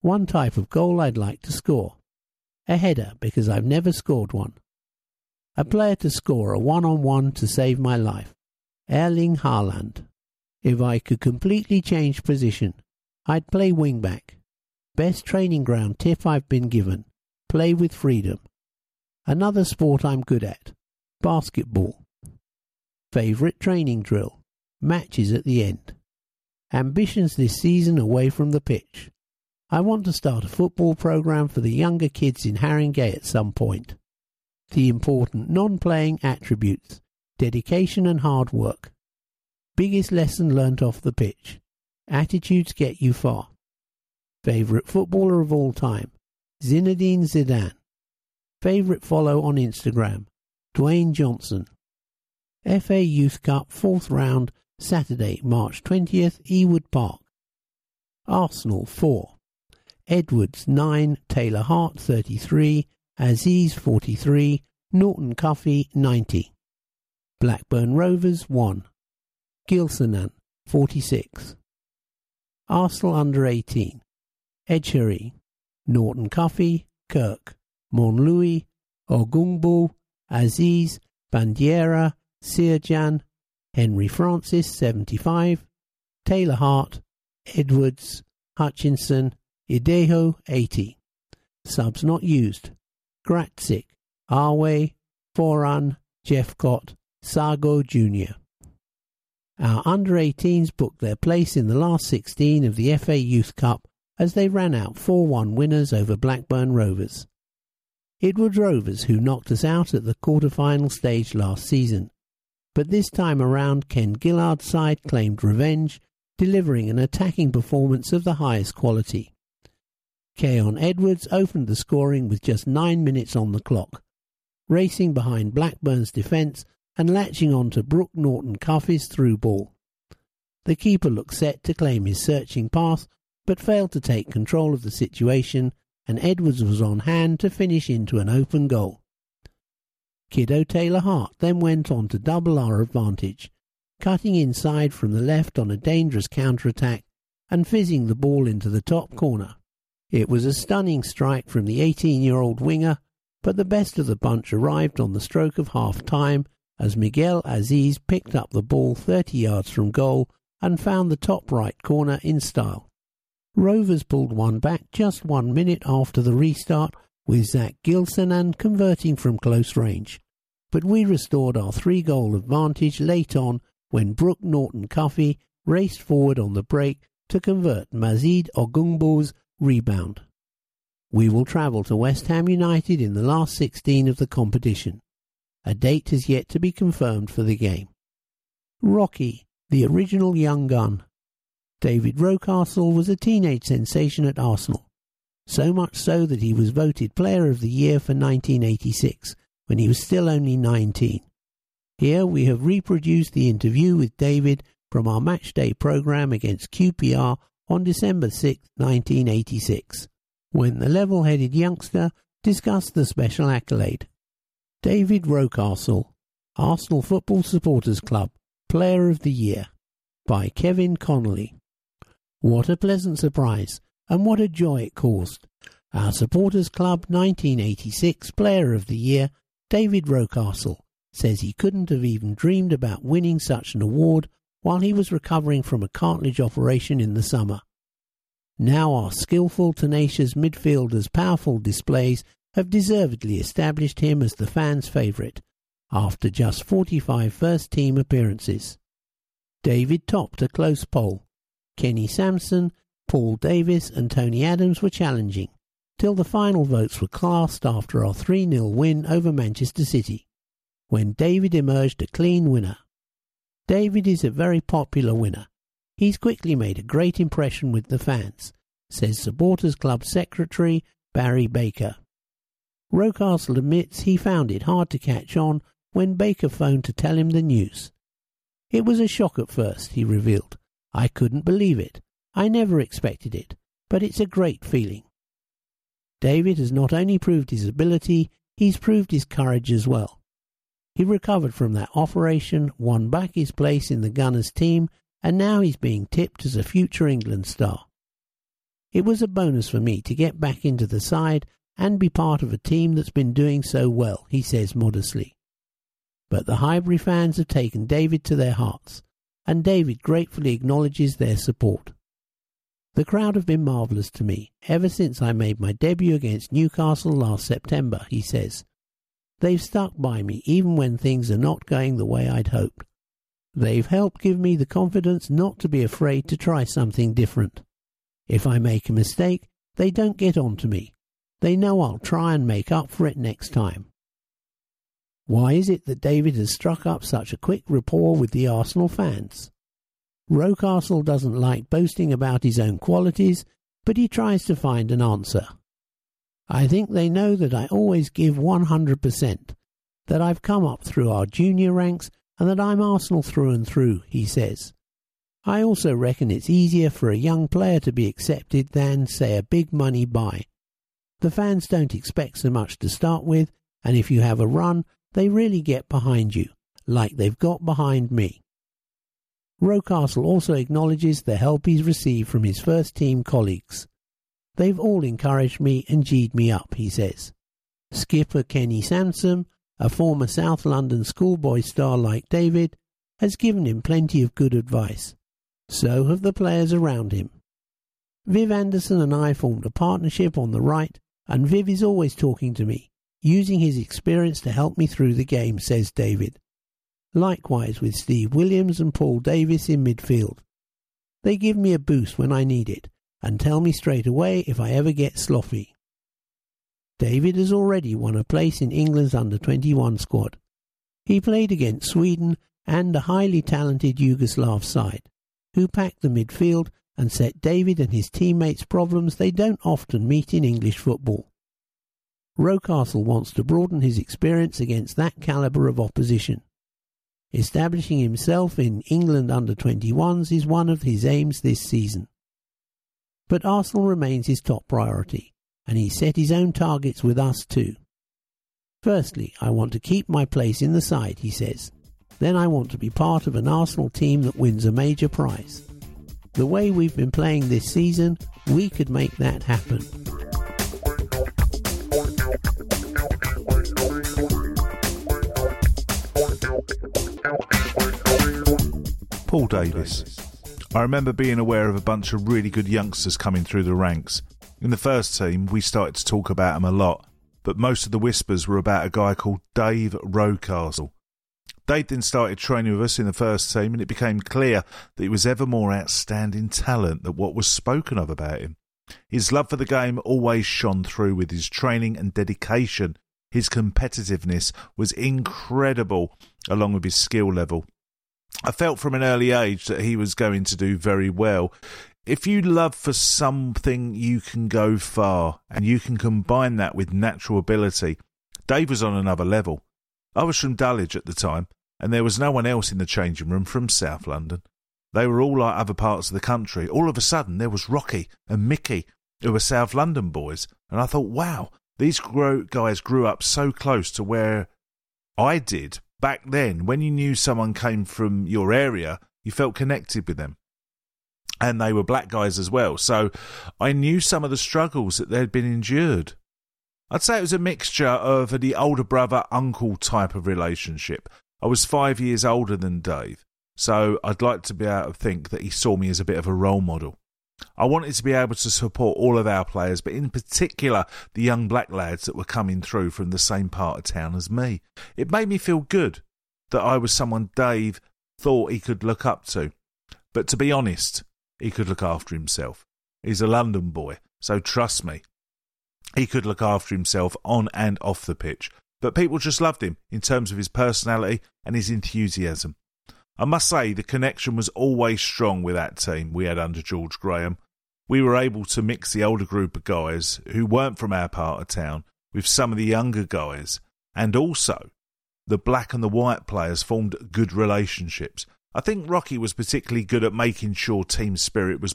One type of goal I'd like to score. A header because I've never scored one. A player to score a one-on-one to save my life. Erling Haaland. If I could completely change position, I'd play wing-back. Best training ground tip I've been given. Play with freedom. Another sport I'm good at. Basketball. Favourite training drill. Matches at the end. Ambitions this season away from the pitch. I want to start a football program for the younger kids in Haringey at some point. The important non-playing attributes. Dedication and hard work. Biggest lesson learnt off the pitch. Attitudes get you far. Favourite footballer of all time. Zinedine Zidane. Favourite follow on Instagram. Dwayne Johnson. FA Youth Cup fourth round Saturday, March 20th, Ewood Park. Arsenal 4. Edwards 9, Taylor Hart 33, Azeez 43, Norton Cuffy 90. Blackburn Rovers 1. Gilsenan 46. Arsenal under 18. Edgery, Norton Cuffy, Kirk, Monlouis, Ogungbo, Azeez, Bandeira, Sirjan, Henry Francis, 75, Taylor Hart, Edwards, Hutchinson, Ideho, 80. Subs not used. Gratzik, Arway, Foran, Jeffcott, Sago Jr. Our under 18s booked their place in the last 16 of the FA Youth Cup as they ran out 4 1 winners over Blackburn Rovers. It was Rovers who knocked us out at the quarter final stage last season, but this time around Ken Gillard's side claimed revenge, delivering an attacking performance of the highest quality. Khayon Edwards opened the scoring with just nine minutes on the clock, racing behind Blackburn's defence and latching on to Brooke Norton Cuffy's through ball. The keeper looked set to claim his searching pass, but failed to take control of the situation, and Edwards was on hand to finish into an open goal. Kido Taylor Hart then went on to double our advantage, cutting inside from the left on a dangerous counter-attack and fizzing the ball into the top corner. It was a stunning strike from the 18-year-old winger, but the best of the bunch arrived on the stroke of half-time as Miguel Azeez picked up the ball 30 yards from goal and found the top right corner in style. Rovers pulled one back just one minute after the restart with Zach Gilsenan converting from close range. But we restored our three goal advantage late on when Brooke Norton Cuffy raced forward on the break to convert Mazid Ogungbo's rebound. We will travel to West Ham United in the last 16 of the competition. A date has yet to be confirmed for the game. Rocky, the original young gun. David Rocastle was a teenage sensation at Arsenal so much so that he was voted Player of the Year for 1986, when he was still only 19. Here we have reproduced the interview with David from our matchday programme against QPR on December 6, 1986, when the level-headed youngster discussed the special accolade. David Rocastle, Arsenal Football Supporters Club, Player of the Year, by Kevin Connolly. What a pleasant surprise and what a joy it caused. Our Supporters Club 1986 Player of the Year, David Rocastle, says he couldn't have even dreamed about winning such an award while he was recovering from a cartilage operation in the summer. Now our skillful, tenacious midfielders' powerful displays have deservedly established him as the fans' favourite, after just 45 first team appearances. David topped a close poll. Kenny Sansom, Paul Davis and Tony Adams were challenging, till the final votes were cast after our 3 0 win over Manchester City, when David emerged a clean winner. David is a very popular winner. He's quickly made a great impression with the fans, says Supporters Club Secretary Barry Baker. Rocastle admits he found it hard to catch on when Baker phoned to tell him the news. It was a shock at first, he revealed. I couldn't believe it. I never expected it. but it's a great feeling. David has not only proved his ability, he's proved his courage as well. He recovered from that operation, won back his place in the Gunners team, and now he's being tipped as a future England star. It was a bonus for me to get back into the side and be part of a team that's been doing so well, he says modestly. But the Highbury fans have taken David to their hearts, and David gratefully acknowledges their support. The crowd have been marvellous to me ever since I made my debut against Newcastle last September, he says. They've stuck by me even when things are not going the way I'd hoped. They've helped give me the confidence not to be afraid to try something different. If I make a mistake, they don't get on to me. They know I'll try and make up for it next time. Why is it that David has struck up such a quick rapport with the Arsenal fans? Rocastle doesn't like boasting about his own qualities, but he tries to find an answer. I think they know that I always give 100%, that I've come up through our junior ranks and that I'm Arsenal through and through, he says. I also reckon it's easier for a young player to be accepted than, say, a big money buy. The fans don't expect so much to start with, and if you have a run, they really get behind you, like they've got behind me. Rocastle also acknowledges the help he's received from his first team colleagues. They've all encouraged me and G'd me up, he says. Skipper Kenny Sansom, a former South London schoolboy star like David, has given him plenty of good advice. So have the players around him. Viv Anderson and I formed a partnership on the right, and Viv is always talking to me, using his experience to help me through the game, says David. Likewise with Steve Williams and Paul Davis in midfield. They give me a boost when I need it, and tell me straight away if I ever get sloppy. David has already won a place in England's under 21 squad. He played against Sweden and a highly talented Yugoslav side, who packed the midfield and set David and his teammates problems they don't often meet in English football. Rocastle wants to broaden his experience against that calibre of opposition. Establishing himself in England under 21s is one of his aims this season. But Arsenal remains his top priority, and he set his own targets with us too. Firstly, I want to keep my place in the side, he says. Then I want to be part of an Arsenal team that wins a major prize. The way we've been playing this season, we could make that happen. Paul Davis. I remember being aware of a bunch of really good youngsters coming through the ranks. In the first team, we started to talk about him a lot, but most of the whispers were about a guy called Dave Rocastle. Dave then started training with us in the first team, and it became clear that he was ever more outstanding talent than what was spoken of about him. His love for the game always shone through with his training and dedication. His competitiveness was incredible, along with his skill level. I felt from an early age that he was going to do very well. If you love for something, you can go far, and you can combine that with natural ability. Dave was on another level. I was from Dulwich at the time, and there was no one else in the changing room from South London. They were all like other parts of the country. All of a sudden, there was Rocky and Mickey, who were South London boys, and I thought, wow, these guys grew up so close to where I did back then, when you knew someone came from your area, you felt connected with them. And they were black guys as well. So I knew some of the struggles that they'd been endured. I'd say it was a mixture of the older brother uncle type of relationship. I was five years older than Dave, so I'd like to be able to think that he saw me as a bit of a role model. I wanted to be able to support all of our players, but in particular the young black lads that were coming through from the same part of town as me. It made me feel good that I was someone Dave thought he could look up to. But to be honest, he could look after himself. He's a London boy, so trust me, he could look after himself on and off the pitch. But people just loved him in terms of his personality and his enthusiasm. I must say, the connection was always strong with that team we had under George Graham. We were able to mix the older group of guys who weren't from our part of town with some of the younger guys, and also the black and the white players formed good relationships. I think Rocky was particularly good at making sure team spirit was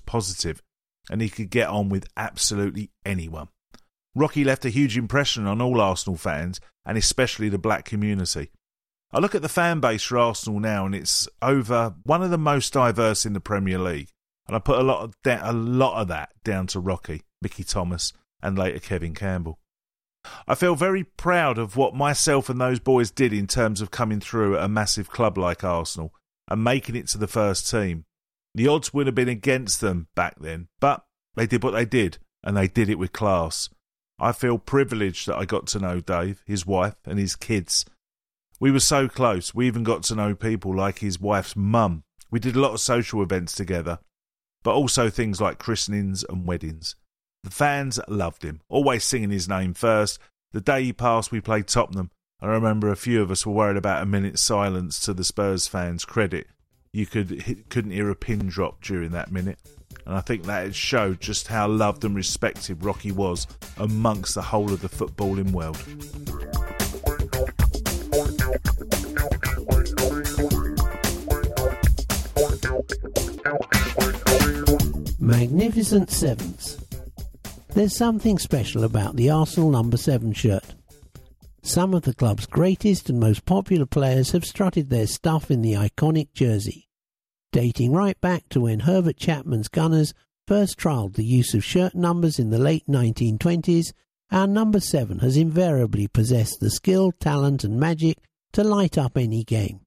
and he could get on with absolutely anyone. Rocky left a huge impression on all Arsenal fans, and especially the black community. I look at the fan base for Arsenal now, and it's over one of the most diverse in the Premier League. And I put a lot of a lot of that down to Rocky, Mickey Thomas, and later Kevin Campbell. I feel very proud of what myself and those boys did in terms of coming through at a massive club like Arsenal and making it to the first team. The odds would have been against them back then, but they did what they did, and they did it with class. I feel privileged that I got to know Dave, his wife, and his kids. We were so close, we even got to know people like his wife's mum. We did a lot of social events together, but also things like christenings and weddings. The fans loved him, always singing his name first. The day he passed, we played Tottenham. I remember a few of us were worried about a minute's silence to the Spurs fans' credit. You could couldn't hear a pin drop during that minute, and I think that showed just how loved and respected Rocky was amongst the whole of the footballing world. Magnificent Sevens. There's something special about the Arsenal number 7 shirt. Some of the club's greatest and most popular players have strutted their stuff in the iconic jersey. Dating right back to when Herbert Chapman's Gunners first trialled the use of shirt numbers in the late 1920s, our number 7 has invariably possessed the skill, talent and magic to light up any game.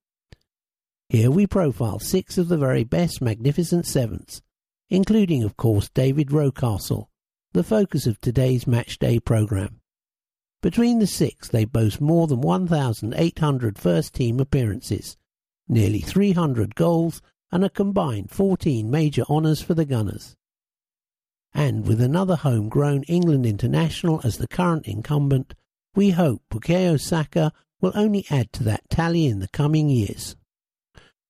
Here we profile six of the very best magnificent sevens, including of course David Rocastle, the focus of today's matchday programme. Between the six, they boast more than 1,800 first team appearances, nearly 300 goals, and a combined 14 major honours for the Gunners. And with another homegrown England international as the current incumbent, we hope Bukayo Saka will only add to that tally in the coming years.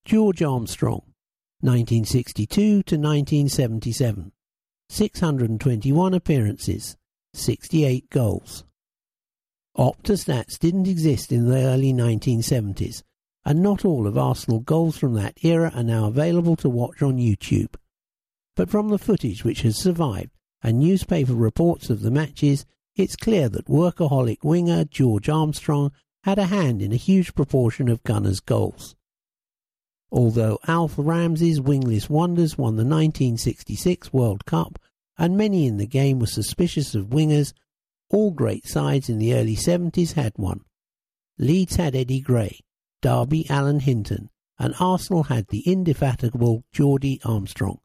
George Armstrong, 1962 to 1977. 621 appearances, 68 goals. Opta didn't exist in the early 1970s, and not all of Arsenal goals from that era are now available to watch on YouTube. But from the footage which has survived and newspaper reports of the matches, it's clear that workaholic winger George Armstrong had a hand in a huge proportion of Gunners' goals. Although Alf Ramsey's wingless wonders won the 1966 World Cup and many in the game were suspicious of wingers, all great sides in the early 70s had one. Leeds had Eddie Gray, Derby Alan Hinton, and Arsenal had the indefatigable Geordie Armstrong.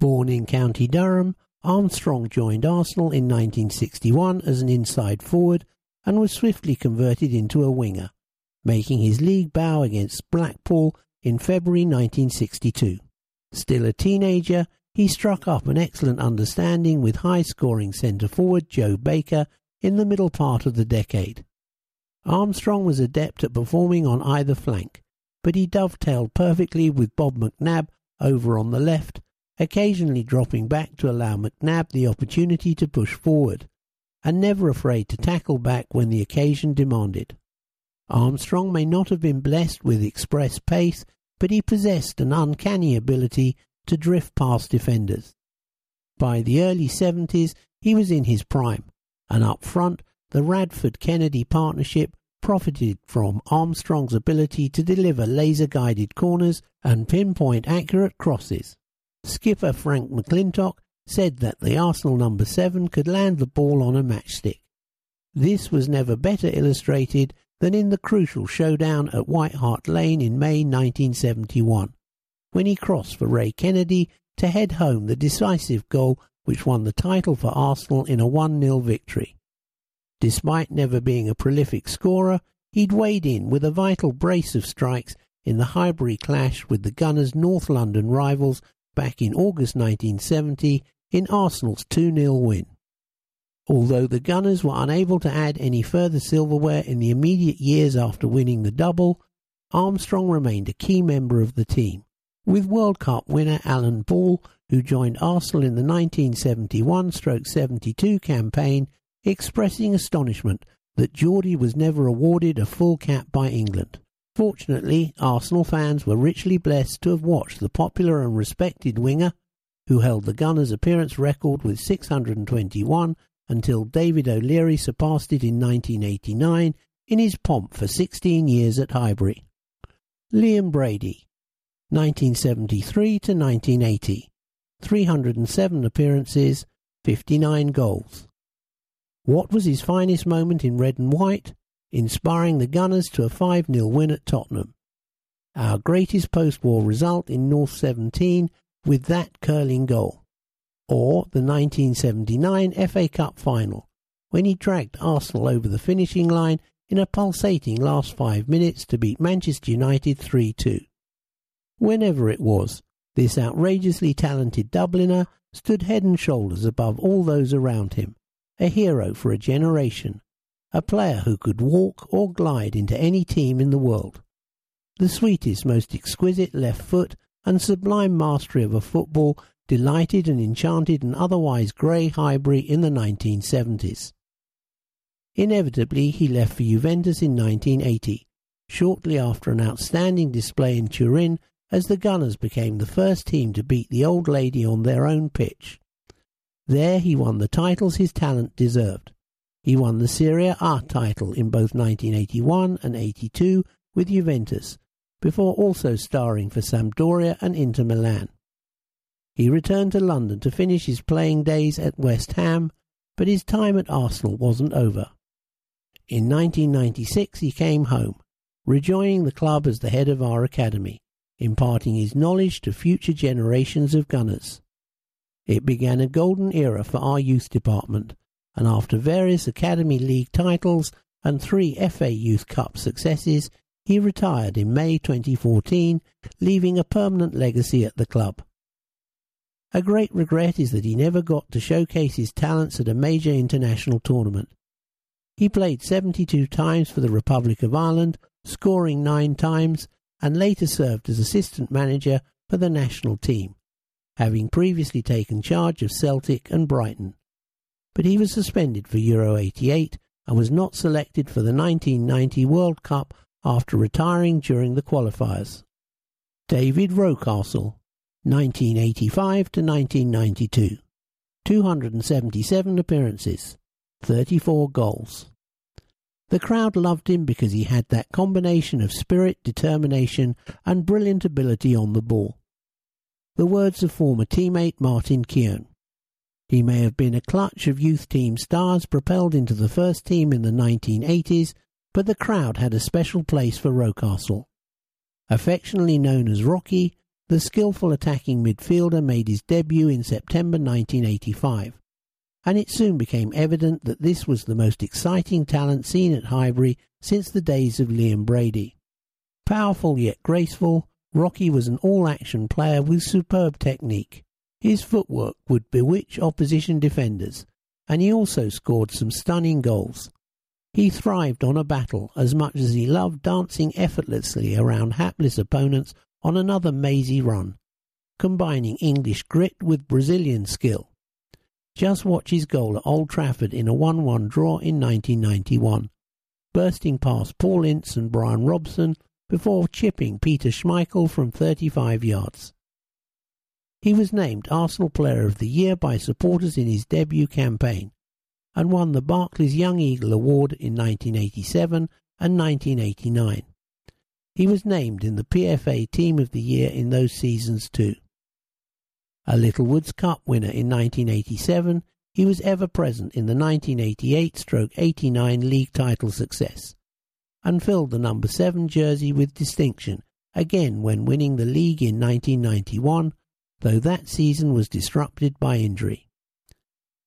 Born in County Durham, Armstrong joined Arsenal in 1961 as an inside forward and was swiftly converted into a winger, making his league bow against Blackpool in February 1962. Still a teenager, he struck up an excellent understanding with high scoring centre forward Joe Baker in the middle part of the decade. Armstrong was adept at performing on either flank, but he dovetailed perfectly with Bob McNab over on the left, occasionally dropping back to allow McNab the opportunity to push forward, and never afraid to tackle back when the occasion demanded. Armstrong may not have been blessed with express pace, but he possessed an uncanny ability to drift past defenders. By the early 70s, he was in his prime, and up front, the Radford Kennedy partnership profited from Armstrong's ability to deliver laser guided corners and pinpoint accurate crosses. Skipper Frank McLintock said that the Arsenal number 7 could land the ball on a matchstick. This was never better illustrated than in the crucial showdown at White Hart Lane in May 1971, when he crossed for Ray Kennedy to head home the decisive goal which won the title for Arsenal in a 1 0 victory. Despite never being a prolific scorer, he'd weighed in with a vital brace of strikes in the Highbury clash with the Gunners' North London rivals back in August 1970 in Arsenal's 2 0 win. Although the Gunners were unable to add any further silverware in the immediate years after winning the double, Armstrong remained a key member of the team, with World Cup winner Alan Ball, who joined Arsenal in the 1971-72 campaign, expressing astonishment that Geordie was never awarded a full cap by England. Fortunately, Arsenal fans were richly blessed to have watched the popular and respected winger who held the Gunners' appearance record with 621 until David O'Leary surpassed it in 1989 in his pomp for 16 years at Highbury. Liam Brady, 1973 to 1980, 307 appearances, 59 goals. What was his finest moment in red and white? Inspiring the Gunners to a 5 0 win at Tottenham. Our greatest post war result in North 17 with that curling goal. Or the 1979 FA Cup final, when he dragged Arsenal over the finishing line in a pulsating last five minutes to beat Manchester United 3 2. Whenever it was, this outrageously talented Dubliner stood head and shoulders above all those around him, a hero for a generation, a player who could walk or glide into any team in the world. The sweetest, most exquisite left foot and sublime mastery of a football delighted and enchanted an otherwise grey Highbury in the 1970s. Inevitably, he left for Juventus in 1980, shortly after an outstanding display in Turin as the Gunners became the first team to beat the Old Lady on their own pitch. There he won the titles his talent deserved. He won the Serie A title in both 1981 and 82 with Juventus, before also starring for Sampdoria and Inter Milan. He returned to London to finish his playing days at West Ham, but his time at Arsenal wasn't over. In 1996 he came home, rejoining the club as the head of our academy, imparting his knowledge to future generations of gunners. It began a golden era for our youth department, and after various Academy League titles and three FA Youth Cup successes, he retired in May 2014, leaving a permanent legacy at the club. A great regret is that he never got to showcase his talents at a major international tournament, he played 72 times for the Republic of Ireland, scoring nine times, and later served as assistant manager for the national team, having previously taken charge of Celtic and Brighton. But he was suspended for Euro 88 and was not selected for the 1990 World Cup after retiring during the qualifiers. David Rocastle, 1985 to 1992, 277 appearances, 34 goals. The crowd loved him because he had that combination of spirit, determination, and brilliant ability on the ball. The words of former teammate Martin Keown. He may have been a clutch of youth team stars propelled into the first team in the 1980s, but the crowd had a special place for Rocastle. Affectionately known as Rocky, the skillful attacking midfielder made his debut in September 1985 and it soon became evident that this was the most exciting talent seen at Highbury since the days of Liam Brady. Powerful yet graceful, Rocky was an all-action player with superb technique. His footwork would bewitch opposition defenders, and he also scored some stunning goals. He thrived on a battle as much as he loved dancing effortlessly around hapless opponents on another mazy run, combining English grit with Brazilian skill. Just watch his goal at Old Trafford in a 1 1 draw in 1991, bursting past Paul Ince and Brian Robson before chipping Peter Schmeichel from 35 yards. He was named Arsenal Player of the Year by supporters in his debut campaign and won the Barclays Young Eagle Award in 1987 and 1989. He was named in the PFA Team of the Year in those seasons too. A Littlewoods Cup winner in 1987, he was ever present in the 1988 stroke 89 league title success, and filled the number 7 jersey with distinction, again when winning the league in 1991, though that season was disrupted by injury.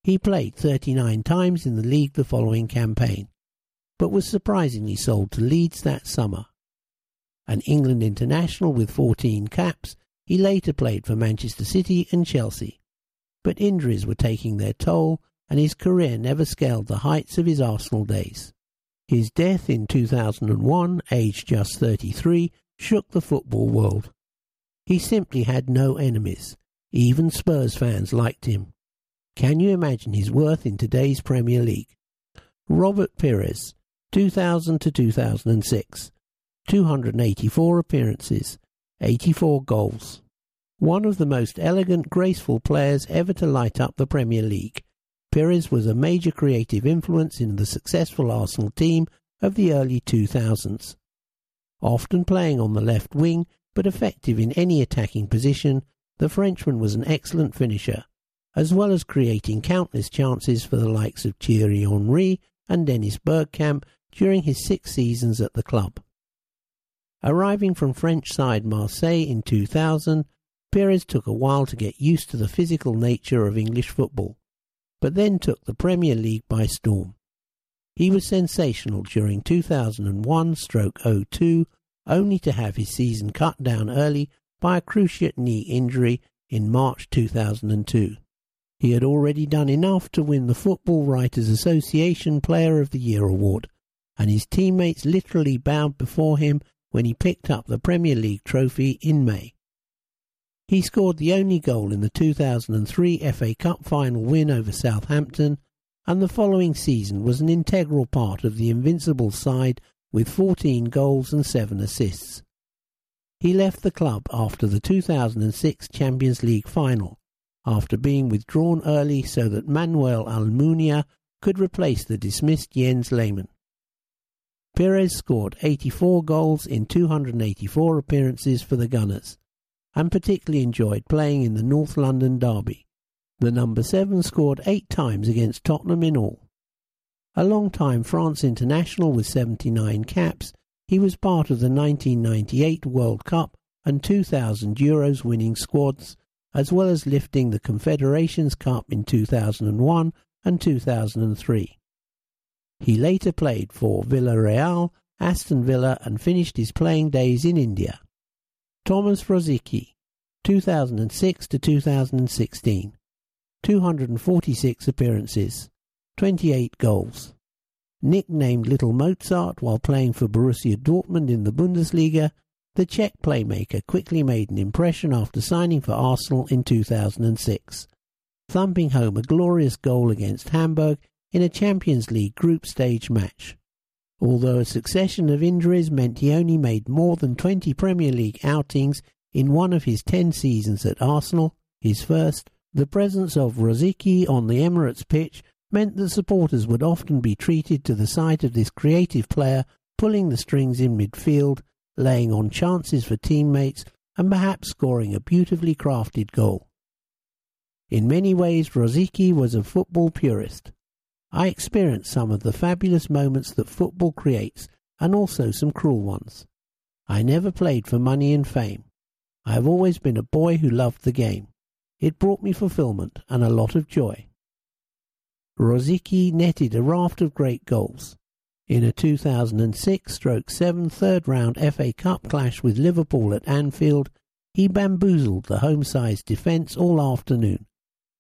He played 39 times in the league the following campaign, but was surprisingly sold to Leeds that summer. An England international with 14 caps, he later played for Manchester City and Chelsea, but injuries were taking their toll and his career never scaled the heights of his Arsenal days. His death in 2001, aged just 33, shook the football world. He simply had no enemies. Even Spurs fans liked him. Can you imagine his worth in today's Premier League? Robert Pires, 2000 to 2006, 284 appearances, 84 goals. One of the most elegant, graceful players ever to light up the Premier League, Pires was a major creative influence in the successful Arsenal team of the early 2000s. Often playing on the left wing, but effective in any attacking position, the Frenchman was an excellent finisher, as well as creating countless chances for the likes of Thierry Henry and Dennis Bergkamp during his six seasons at the club. Arriving from French side Marseille in 2000, Pires took a while to get used to the physical nature of English football, but then took the Premier League by storm. He was sensational during 2001 stroke 02, only to have his season cut down early by a cruciate knee injury in March 2002. He had already done enough to win the Football Writers Association Player of the Year award, and his teammates literally bowed before him when he picked up the Premier League trophy in May. He scored the only goal in the 2003 FA Cup final win over Southampton, and the following season was an integral part of the Invincible side with 14 goals and 7 assists. He left the club after the 2006 Champions League final, after being withdrawn early so that Manuel Almunia could replace the dismissed Jens Lehmann. Pires scored 84 goals in 284 appearances for the Gunners, and particularly enjoyed playing in the North London derby. The number 7 scored eight times against Tottenham in all. A long-time France international with 79 caps, he was part of the 1998 World Cup and 2000 Euros winning squads as well as lifting the Confederations Cup in 2001 and 2003. He later played for Villarreal, Aston Villa and finished his playing days in India. Thomas Rosicky, 2006 to 2016. 246 appearances, 28 goals. Nicknamed Little Mozart while playing for Borussia Dortmund in the Bundesliga, the Czech playmaker quickly made an impression after signing for Arsenal in 2006, thumping home a glorious goal against Hamburg in a Champions League group stage match. Although a succession of injuries meant he only made more than 20 Premier League outings in one of his 10 seasons at Arsenal, his first, the presence of Rosicky on the Emirates pitch meant that supporters would often be treated to the sight of this creative player pulling the strings in midfield laying on chances for teammates, and perhaps scoring a beautifully crafted goal. In many ways, Rosicky was a football purist. I experienced some of the fabulous moments that football creates, and also some cruel ones. I never played for money and fame. I have always been a boy who loved the game. It brought me fulfillment and a lot of joy. Rosicky netted a raft of great goals. In a 2006 stroke 7 third-round FA Cup clash with Liverpool at Anfield, he bamboozled the home-side's defence all afternoon,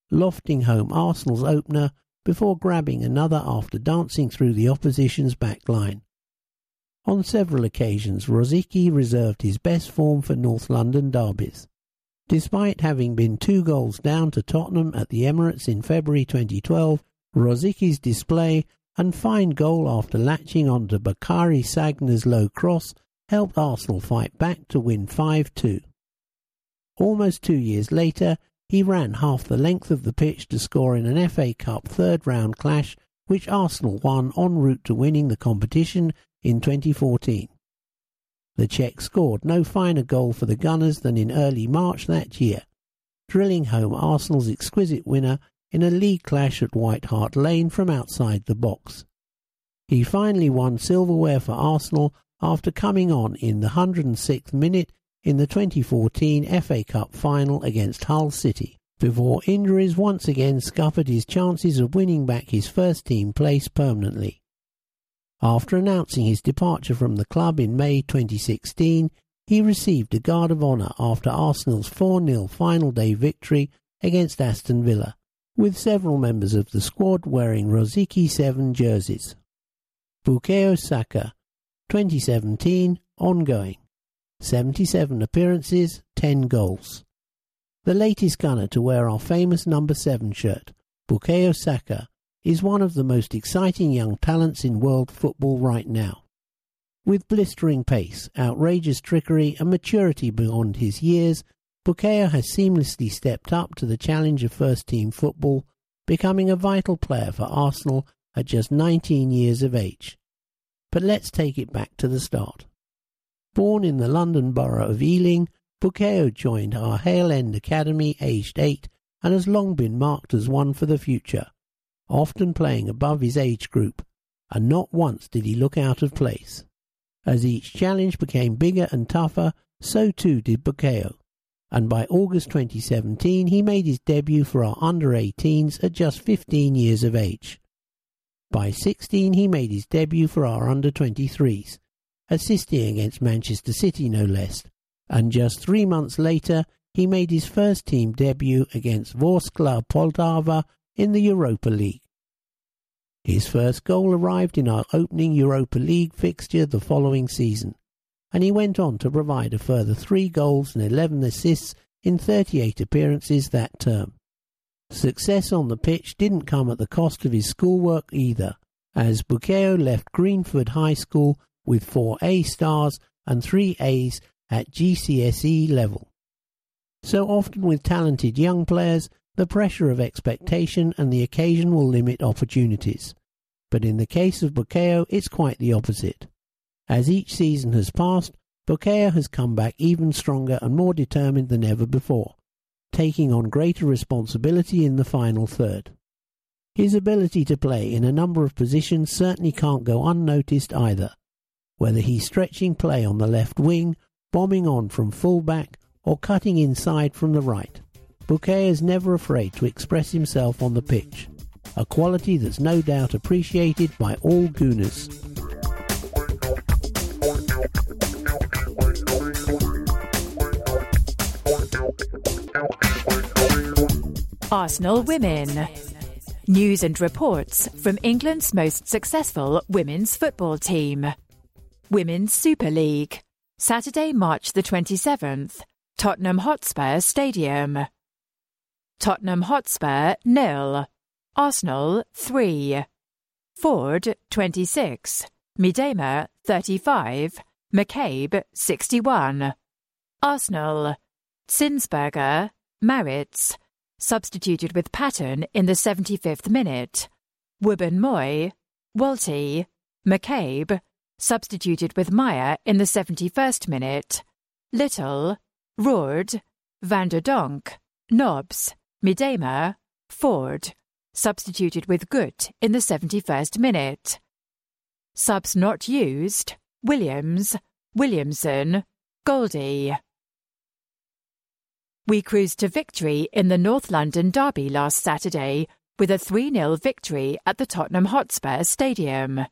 lofting home Arsenal's opener before grabbing another after dancing through the opposition's back line. On several occasions, Rosicky reserved his best form for North London derbies. Despite having been two goals down to Tottenham at the Emirates in February 2012, Rosicky's display and fine goal after latching onto Bakary Sagna's low cross helped Arsenal fight back to win 5-2. Almost two years later, he ran half the length of the pitch to score in an FA Cup third round clash which Arsenal won en route to winning the competition in 2014. The Czech scored no finer goal for the Gunners than in early March that year, drilling home Arsenal's exquisite winner in a league clash at White Hart Lane from outside the box. He finally won silverware for Arsenal after coming on in the 106th minute in the 2014 FA Cup final against Hull City, before injuries once again scuppered his chances of winning back his first team place permanently. After announcing his departure from the club in May 2016, he received a Guard of Honour after Arsenal's 4 0 final day victory against Aston Villa with several members of the squad wearing Rosicky 7 jerseys. Bukayo Saka, 2017, ongoing. 77 appearances, 10 goals. The latest gunner to wear our famous number 7 shirt, Bukayo Saka, is one of the most exciting young talents in world football right now. With blistering pace, outrageous trickery, and maturity beyond his years, Bukayo has seamlessly stepped up to the challenge of first team football, becoming a vital player for Arsenal at just 19 years of age. But let's take it back to the start. Born in the London borough of Ealing, Bukayo joined our Hale End Academy aged 8 and has long been marked as one for the future, often playing above his age group, and not once did he look out of place. As each challenge became bigger and tougher, so too did Bukayo, and by August 2017 he made his debut for our under 18s at just 15 years of age. By 16 he made his debut for our under 23s, assisting against Manchester City no less, and just three months later he made his first team debut against Vorskla Poltava in the Europa League. His first goal arrived in our opening Europa League fixture the following season, and he went on to provide a further three goals and 11 assists in 38 appearances that term. Success on the pitch didn't come at the cost of his schoolwork either, as Bukayo left Greenford High School with four A stars and three A's at GCSE level. So often with talented young players, the pressure of expectation and the occasion will limit opportunities. But in the case of Bukayo, it's quite the opposite. As each season has passed, Bukayo has come back even stronger and more determined than ever before, taking on greater responsibility in the final third. His ability to play in a number of positions certainly can't go unnoticed either, whether he's stretching play on the left wing, bombing on from full-back, or cutting inside from the right. Bukayo is never afraid to express himself on the pitch, a quality that's no doubt appreciated by all Gooners. Arsenal Women. News and reports from England's most successful women's football team. Women's Super League. Saturday, March the 27th. Tottenham Hotspur Stadium. Tottenham Hotspur nil. Arsenal 3. Foord 26. Miedema 35. McCabe 61. Arsenal. Zinsberger, Maritz, substituted with Patten in the 75th minute. Wubben-Moy, Wälti, McCabe, substituted with Maier in the 71st minute. Little, Roord, Van de Donk, Nobbs, Miedema, Foord, substituted with Gut in the 71st minute. Subs not used, Williams, Williamson, Goldie. We cruised to victory in the North London Derby last Saturday with a 3 0 victory at the Tottenham Hotspur Stadium.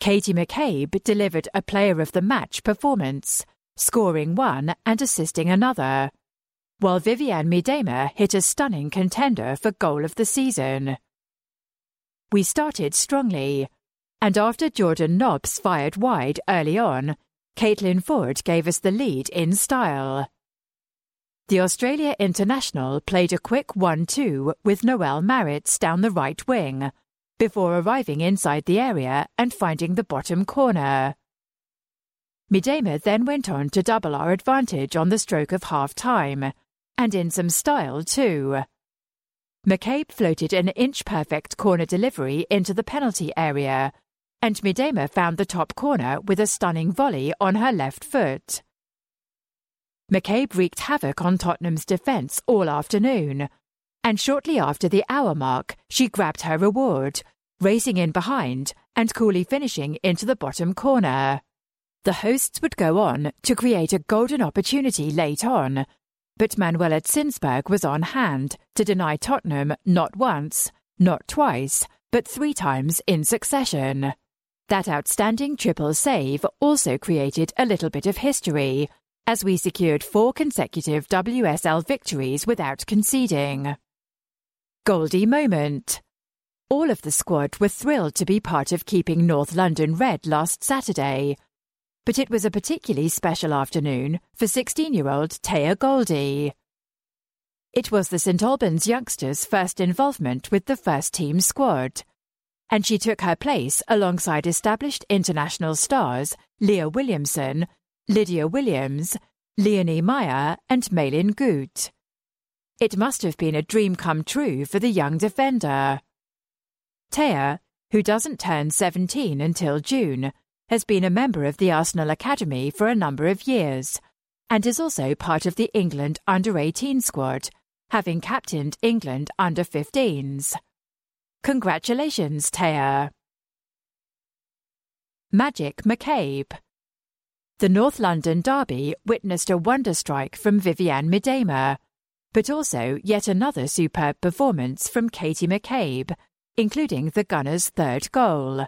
Katie McCabe delivered a player of the match performance, scoring one and assisting another, while Vivianne Miedema hit a stunning contender for goal of the season. We started strongly, and after Jordan Nobbs fired wide early on, Caitlin Foord gave us the lead in style. The Australia international played a quick 1 2 with Noëlle Maritz down the right wing, before arriving inside the area and finding the bottom corner. Miedema then went on to double our advantage on the stroke of half time, and in some style too. McCabe floated an inch perfect corner delivery into the penalty area, and Miedema found the top corner with a stunning volley on her left foot. McCabe wreaked havoc on Tottenham's defence all afternoon, and shortly after the hour mark, she grabbed her reward, racing in behind and coolly finishing into the bottom corner. The hosts would go on to create a golden opportunity late on, but Manuela Zinsberger was on hand to deny Tottenham not once, not twice, but three times in succession. That outstanding triple save also created a little bit of history, as we secured four consecutive WSL victories without conceding. Goldie moment. All of the squad were thrilled to be part of keeping North London red last Saturday. But it was a particularly special afternoon for 16 year old Teyah Goldie. It was the St Albans youngsters' first involvement with the first team squad, and she took her place alongside established international stars Leah Williamson Lydia Williams, Leonie Maier, and Malin Gut. It must have been a dream come true for the young defender. Thea, who doesn't turn 17 until June, has been a member of the Arsenal Academy for a number of years and is also part of the England under 18 squad, having captained England under 15s. Congratulations, Thea. Magic McCabe. The North London Derby witnessed a wonder strike from Vivianne Miedema, but also yet another superb performance from Katie McCabe, including the Gunners' third goal.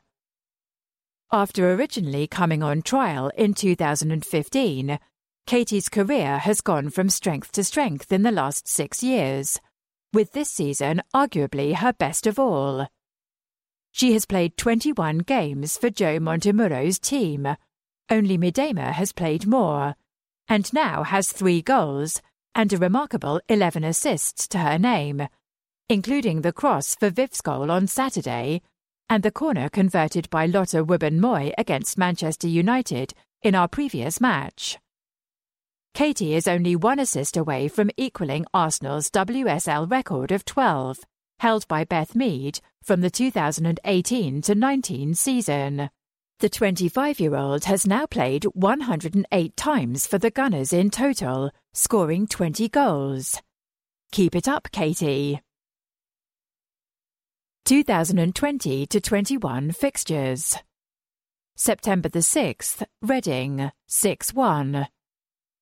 After originally coming on trial in 2015, Katie's career has gone from strength to strength in the last six years, with this season arguably her best of all. She has played 21 games for Joe Montemuro's team. Only Miedema has played more, and now has three goals and a remarkable 11 assists to her name, including the cross for Viv's goal on Saturday and the corner converted by Lotta Wubben-Moy against Manchester United in our previous match. Katie is only one assist away from equaling Arsenal's WSL record of 12, held by Beth Mead from the 2018 19 season. The 25 year old has now played 108 times for the Gunners in total, scoring 20 goals. Keep it up, Katie. 2020 to 21 fixtures. September the 6th, Reading, 6 1.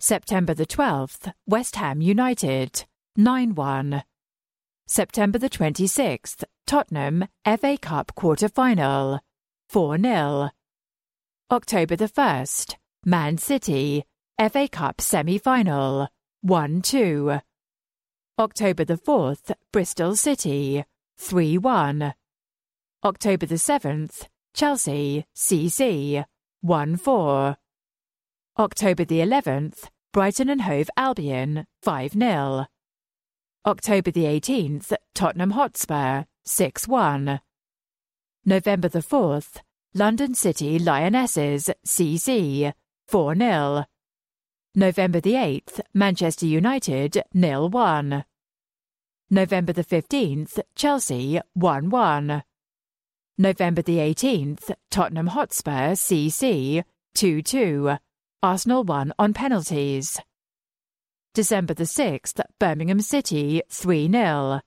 September the 12th, West Ham United, 9 1. September the 26th, Tottenham, FA Cup quarter final, 4 0. October the 1st, Man City, FA Cup semi final, 1 2. October the 4th, Bristol City, 3 1. October the 7th, Chelsea, CC, 1 4. October the 11th, Brighton and Hove Albion, 5 0. October the 18th, Tottenham Hotspur, 6 1. November the 4th, London City Lionesses, CC, 4 0. November the 8th, Manchester United, 0 1. November the 15th, Chelsea 1 1. November the 18th, Tottenham Hotspur CC 2 2. Arsenal 1 on penalties. December the 6th, Birmingham City 3 0.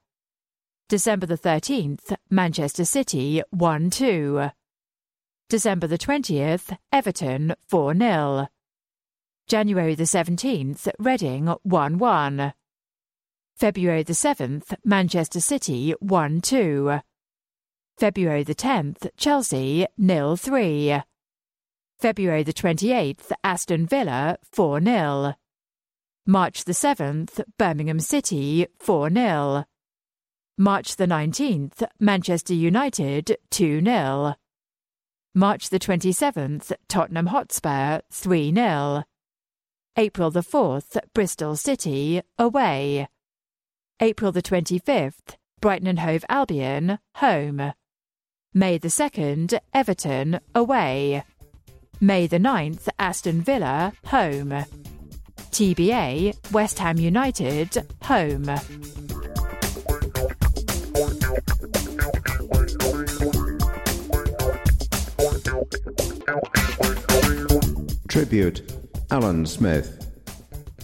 December the 13th, Manchester City 1 2. December the 20th, Everton 4 0. January the 17th, Reading 1 1. February the 7th, Manchester City 1 2. February the 10th, Chelsea 0 3. February the 28th, Aston Villa 4 0. March the 7th, Birmingham City 4 0. March the 19th, Manchester United 2 0. March the 27th, Tottenham Hotspur 3 0. April the 4th, Bristol City away. April the 25th, Brighton and Hove Albion, home. May the 2nd, Everton, away. May the 9th, Aston Villa, home. TBA, West Ham United, home. Tribute Alan Smith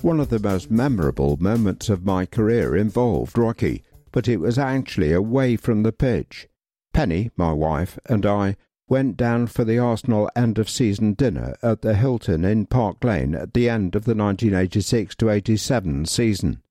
one of the most memorable moments of my career involved Rocky, but it was actually away from the pitch. Penny, my wife, and I went down for the Arsenal end of season dinner at the Hilton in Park Lane at the end of the 1986 87 season.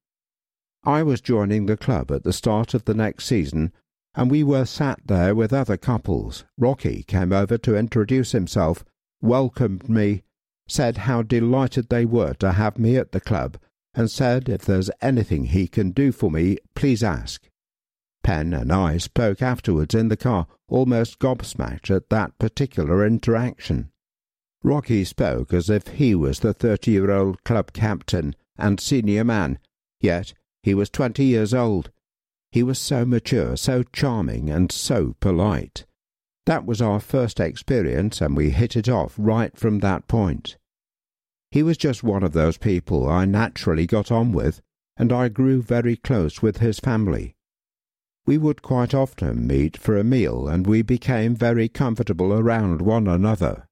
I was joining the club at the start of the next season, and we were sat there with other couples. Rocky came over to introduce himself, welcomed me, said how delighted they were to have me at the club, and said if there's anything he can do for me, please ask. Pen and I spoke afterwards in the car, almost gobsmacked at that particular interaction. Rocky spoke as if he was the thirty year old club captain and senior man, yet he was twenty years old. He was so mature, so charming, and so polite. That was our first experience, and we hit it off right from that point. He was just one of those people I naturally got on with, and I grew very close with his family. We would quite often meet for a meal, and we became very comfortable around one another.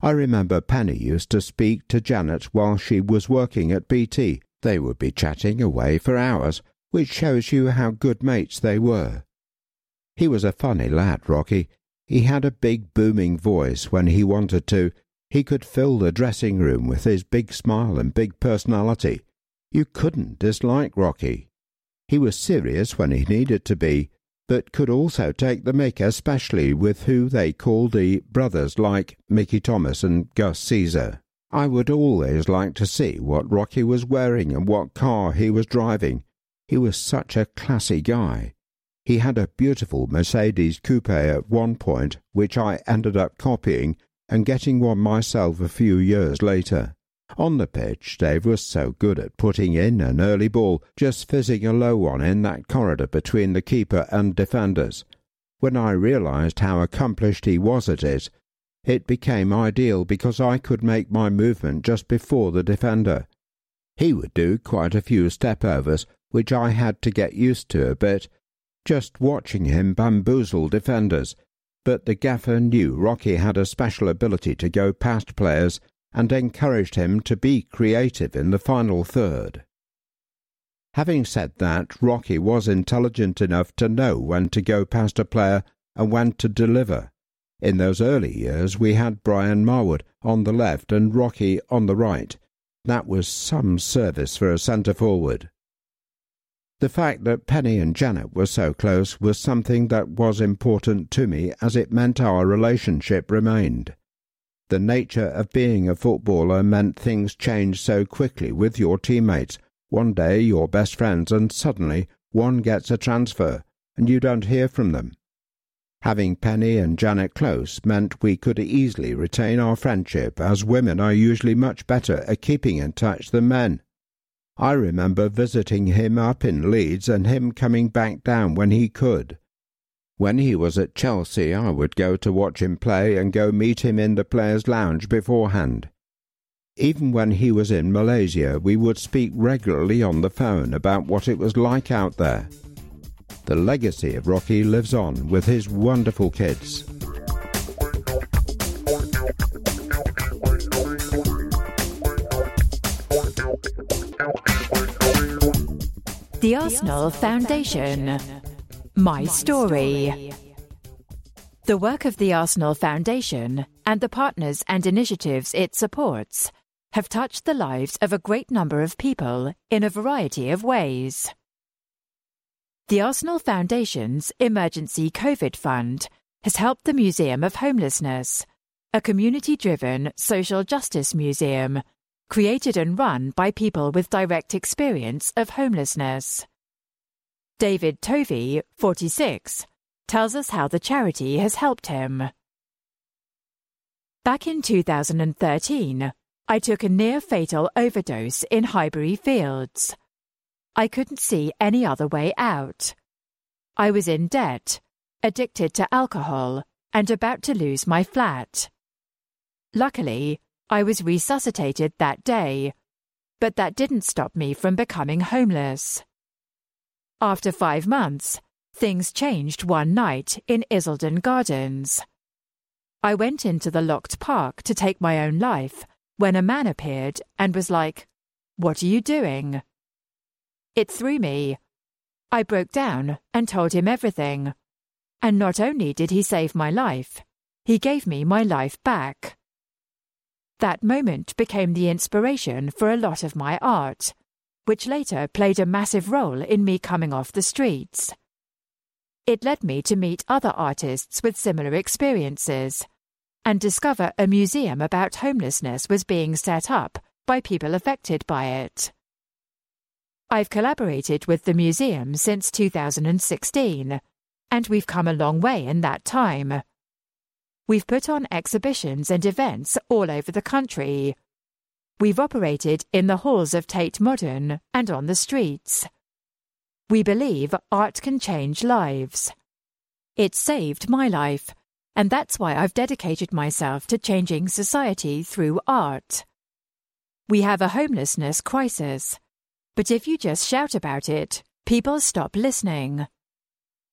I remember Penny used to speak to Janet while she was working at BT. They would be chatting away for hours, which shows you how good mates they were. He was a funny lad, Rocky. He had a big booming voice when he wanted to. He could fill the dressing room with his big smile and big personality. You couldn't dislike Rocky. He was serious when he needed to be, but could also take the mick, especially with who they called the brothers like Mickey Thomas and Gus Caesar. I would always like to see what Rocky was wearing and what car he was driving. He was such a classy guy. He had a beautiful Mercedes coupe at one point, which I ended up copying and getting one myself a few years later. On the pitch, Dave was so good at putting in an early ball, just fizzing a low one in that corridor between the keeper and defenders. When I realized how accomplished he was at it, it became ideal because I could make my movement just before the defender. He would do quite a few step overs, which I had to get used to a bit, just watching him bamboozle defenders, but the gaffer knew Rocky had a special ability to go past players and encouraged him to be creative in the final third. Having said that, Rocky was intelligent enough to know when to go past a player and when to deliver. In those early years, we had Brian Marwood on the left and Rocky on the right. That was some service for a centre forward. The fact that Penny and Janet were so close was something that was important to me as it meant our relationship remained. The nature of being a footballer meant things changed so quickly with your teammates. One day you're best friends and suddenly one gets a transfer and you don't hear from them. Having Penny and Janet close meant we could easily retain our friendship, as women are usually much better at keeping in touch than men. I remember visiting him up in Leeds and him coming back down when he could. When he was at Chelsea, I would go to watch him play and go meet him in the players' lounge beforehand. Even when he was in Malaysia, we would speak regularly on the phone about what it was like out there. The legacy of Rocky lives on with his wonderful kids. The Arsenal Foundation. My story. The work of the Arsenal Foundation and the partners and initiatives it supports have touched the lives of a great number of people in a variety of ways. The Arsenal Foundation's Emergency COVID Fund has helped the Museum of Homelessness, a community driven social justice museum created and run by people with direct experience of homelessness. David Tovey, 46, tells us how the charity has helped him. Back in 2013, I took a near fatal overdose in Highbury Fields. I couldn't see any other way out. I was in debt, addicted to alcohol, and about to lose my flat. Luckily, I was resuscitated that day, but that didn't stop me from becoming homeless. After five months, things changed one night in Islington Gardens. I went into the locked park to take my own life when a man appeared and was like, What are you doing? It threw me. I broke down and told him everything. And not only did he save my life, he gave me my life back. That moment became the inspiration for a lot of my art, which later played a massive role in me coming off the streets. It led me to meet other artists with similar experiences and discover a museum about homelessness was being set up by people affected by it. I've collaborated with the museum since 2016, and we've come a long way in that time. We've put on exhibitions and events all over the country. We've operated in the halls of Tate Modern and on the streets. We believe art can change lives. It saved my life, and that's why I've dedicated myself to changing society through art. We have a homelessness crisis. But if you just shout about it, people stop listening.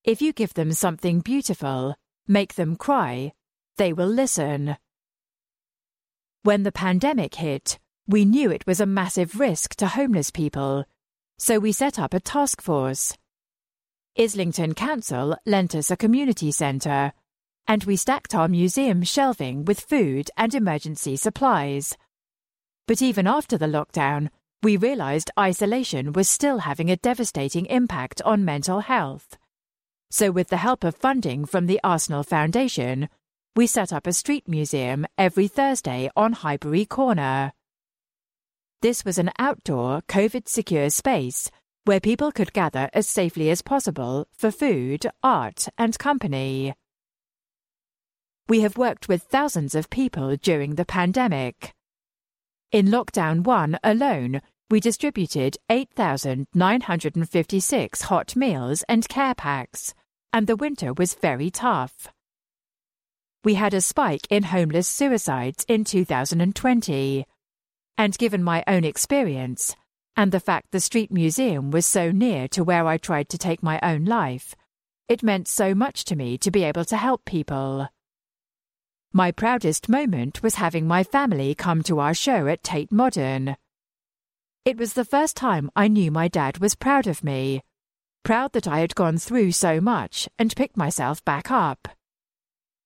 If you give them something beautiful, make them cry, they will listen. When the pandemic hit, we knew it was a massive risk to homeless people, so we set up a task force. Islington Council lent us a community centre, and we stacked our museum shelving with food and emergency supplies. But even after the lockdown, we realised isolation was still having a devastating impact on mental health. So, with the help of funding from the Arsenal Foundation, we set up a street museum every Thursday on Highbury Corner. This was an outdoor, COVID secure space where people could gather as safely as possible for food, art, and company. We have worked with thousands of people during the pandemic. In lockdown 1 alone, we distributed 8,956 hot meals and care packs, and the winter was very tough. We had a spike in homeless suicides in 2020. And given my own experience, and the fact the street museum was so near to where I tried to take my own life, it meant so much to me to be able to help people. My proudest moment was having my family come to our show at Tate Modern. It was the first time I knew my dad was proud of me, proud that I had gone through so much and picked myself back up.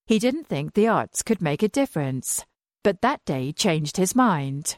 He didn't think the arts could make a difference, but that day changed his mind.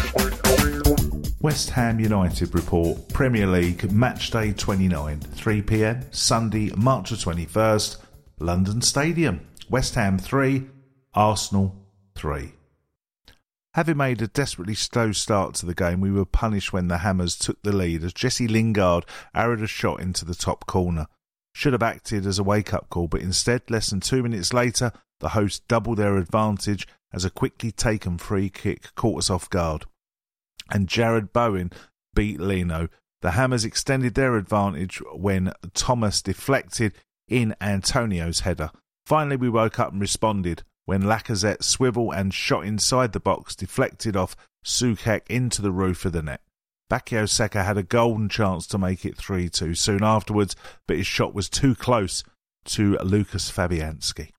West Ham United report Premier League match day 29 3 pm Sunday March the 21st London Stadium West Ham 3 Arsenal 3 Having made a desperately slow start to the game, we were punished when the Hammers took the lead as Jesse Lingard arrowed a shot into the top corner. Should have acted as a wake up call, but instead, less than two minutes later, the hosts doubled their advantage as a quickly taken free kick caught us off guard. And Jarrod Bowen beat Leno. The Hammers extended their advantage when Thomas deflected in Antonio's header. Finally, we woke up and responded when Lacazette swivel and shot inside the box deflected off Soucek into the roof of the net. Bukayo Saka had a golden chance to make it 3 2 soon afterwards, but his shot was too close to Lucas Fabianski.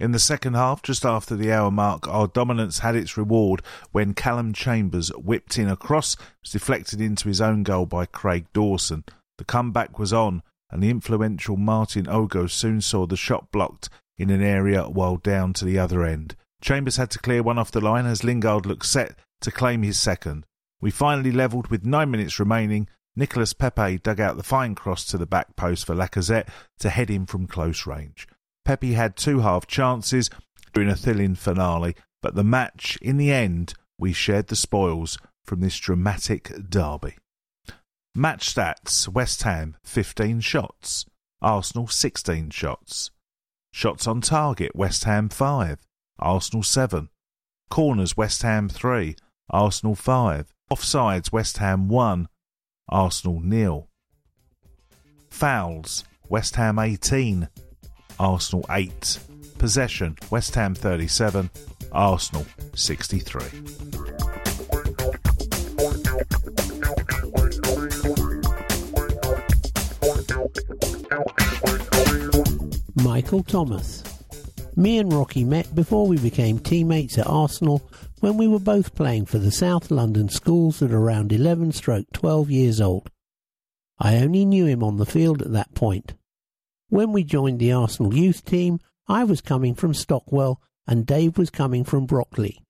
In the second half, just after the hour mark, our dominance had its reward when Callum Chambers whipped in a cross, was deflected into his own goal by Craig Dawson. The comeback was on, and the influential Martin Ogo soon saw the shot blocked in an area while down to the other end. Chambers had to clear one off the line as Lingard looked set to claim his second. We finally levelled with nine minutes remaining. Nicolas Pepe dug out the fine cross to the back post for Lacazette to head in from close range. Pepe had two half chances during a thrilling finale, but the match, in the end, we shared the spoils from this dramatic derby. Match stats West Ham 15 shots, Arsenal 16 shots. Shots on target, West Ham 5, Arsenal 7. Corners, West Ham 3, Arsenal 5. Offsides, West Ham 1, Arsenal nil. Fouls, West Ham 18, Arsenal 8. Possession, West Ham 37, Arsenal 63. Michael Thomas. Me and Rocky met before we became teammates at Arsenal when we were both playing for the South London schools at around 11 stroke 12 years old. I only knew him on the field at that point. When we joined the Arsenal youth team, I was coming from Stockwell and Dave was coming from Brockley.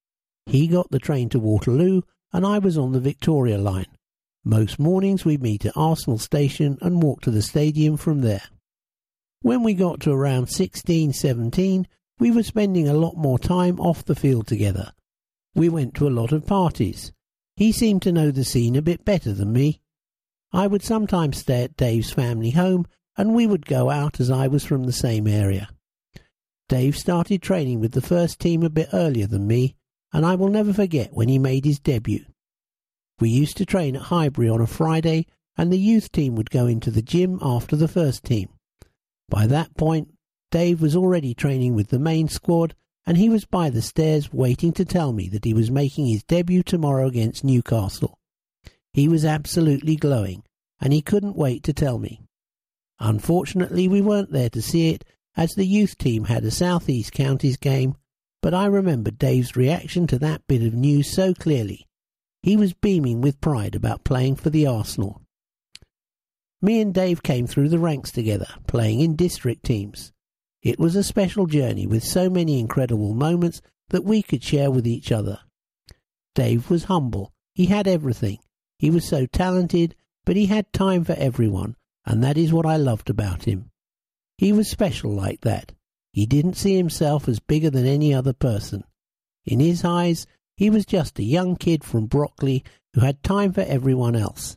He got the train to Waterloo and I was on the Victoria line. Most mornings we'd meet at Arsenal station and walk to the stadium from there. When we got to around 16, 17, we were spending a lot more time off the field together. We went to a lot of parties. He seemed to know the scene a bit better than me. I would sometimes stay at Dave's family home and we would go out as I was from the same area. Dave started training with the first team a bit earlier than me, and I will never forget when he made his debut. We used to train at Highbury on a Friday, and the youth team would go into the gym after the first team. By that point, Dave was already training with the main squad, and he was by the stairs waiting to tell me that he was making his debut tomorrow against Newcastle. He was absolutely glowing, and he couldn't wait to tell me. Unfortunately, we weren't there to see it, as the youth team had a South East Counties game, but I remember Dave's reaction to that bit of news so clearly. He was beaming with pride about playing for the Arsenal. Me and Dave came through the ranks together, playing in district teams. It was a special journey with so many incredible moments that we could share with each other. Dave was humble. He had everything. He was so talented, but he had time for everyone, and that is what I loved about him. He was special like that. He didn't see himself as bigger than any other person. In his eyes, he was just a young kid from Brockley who had time for everyone else.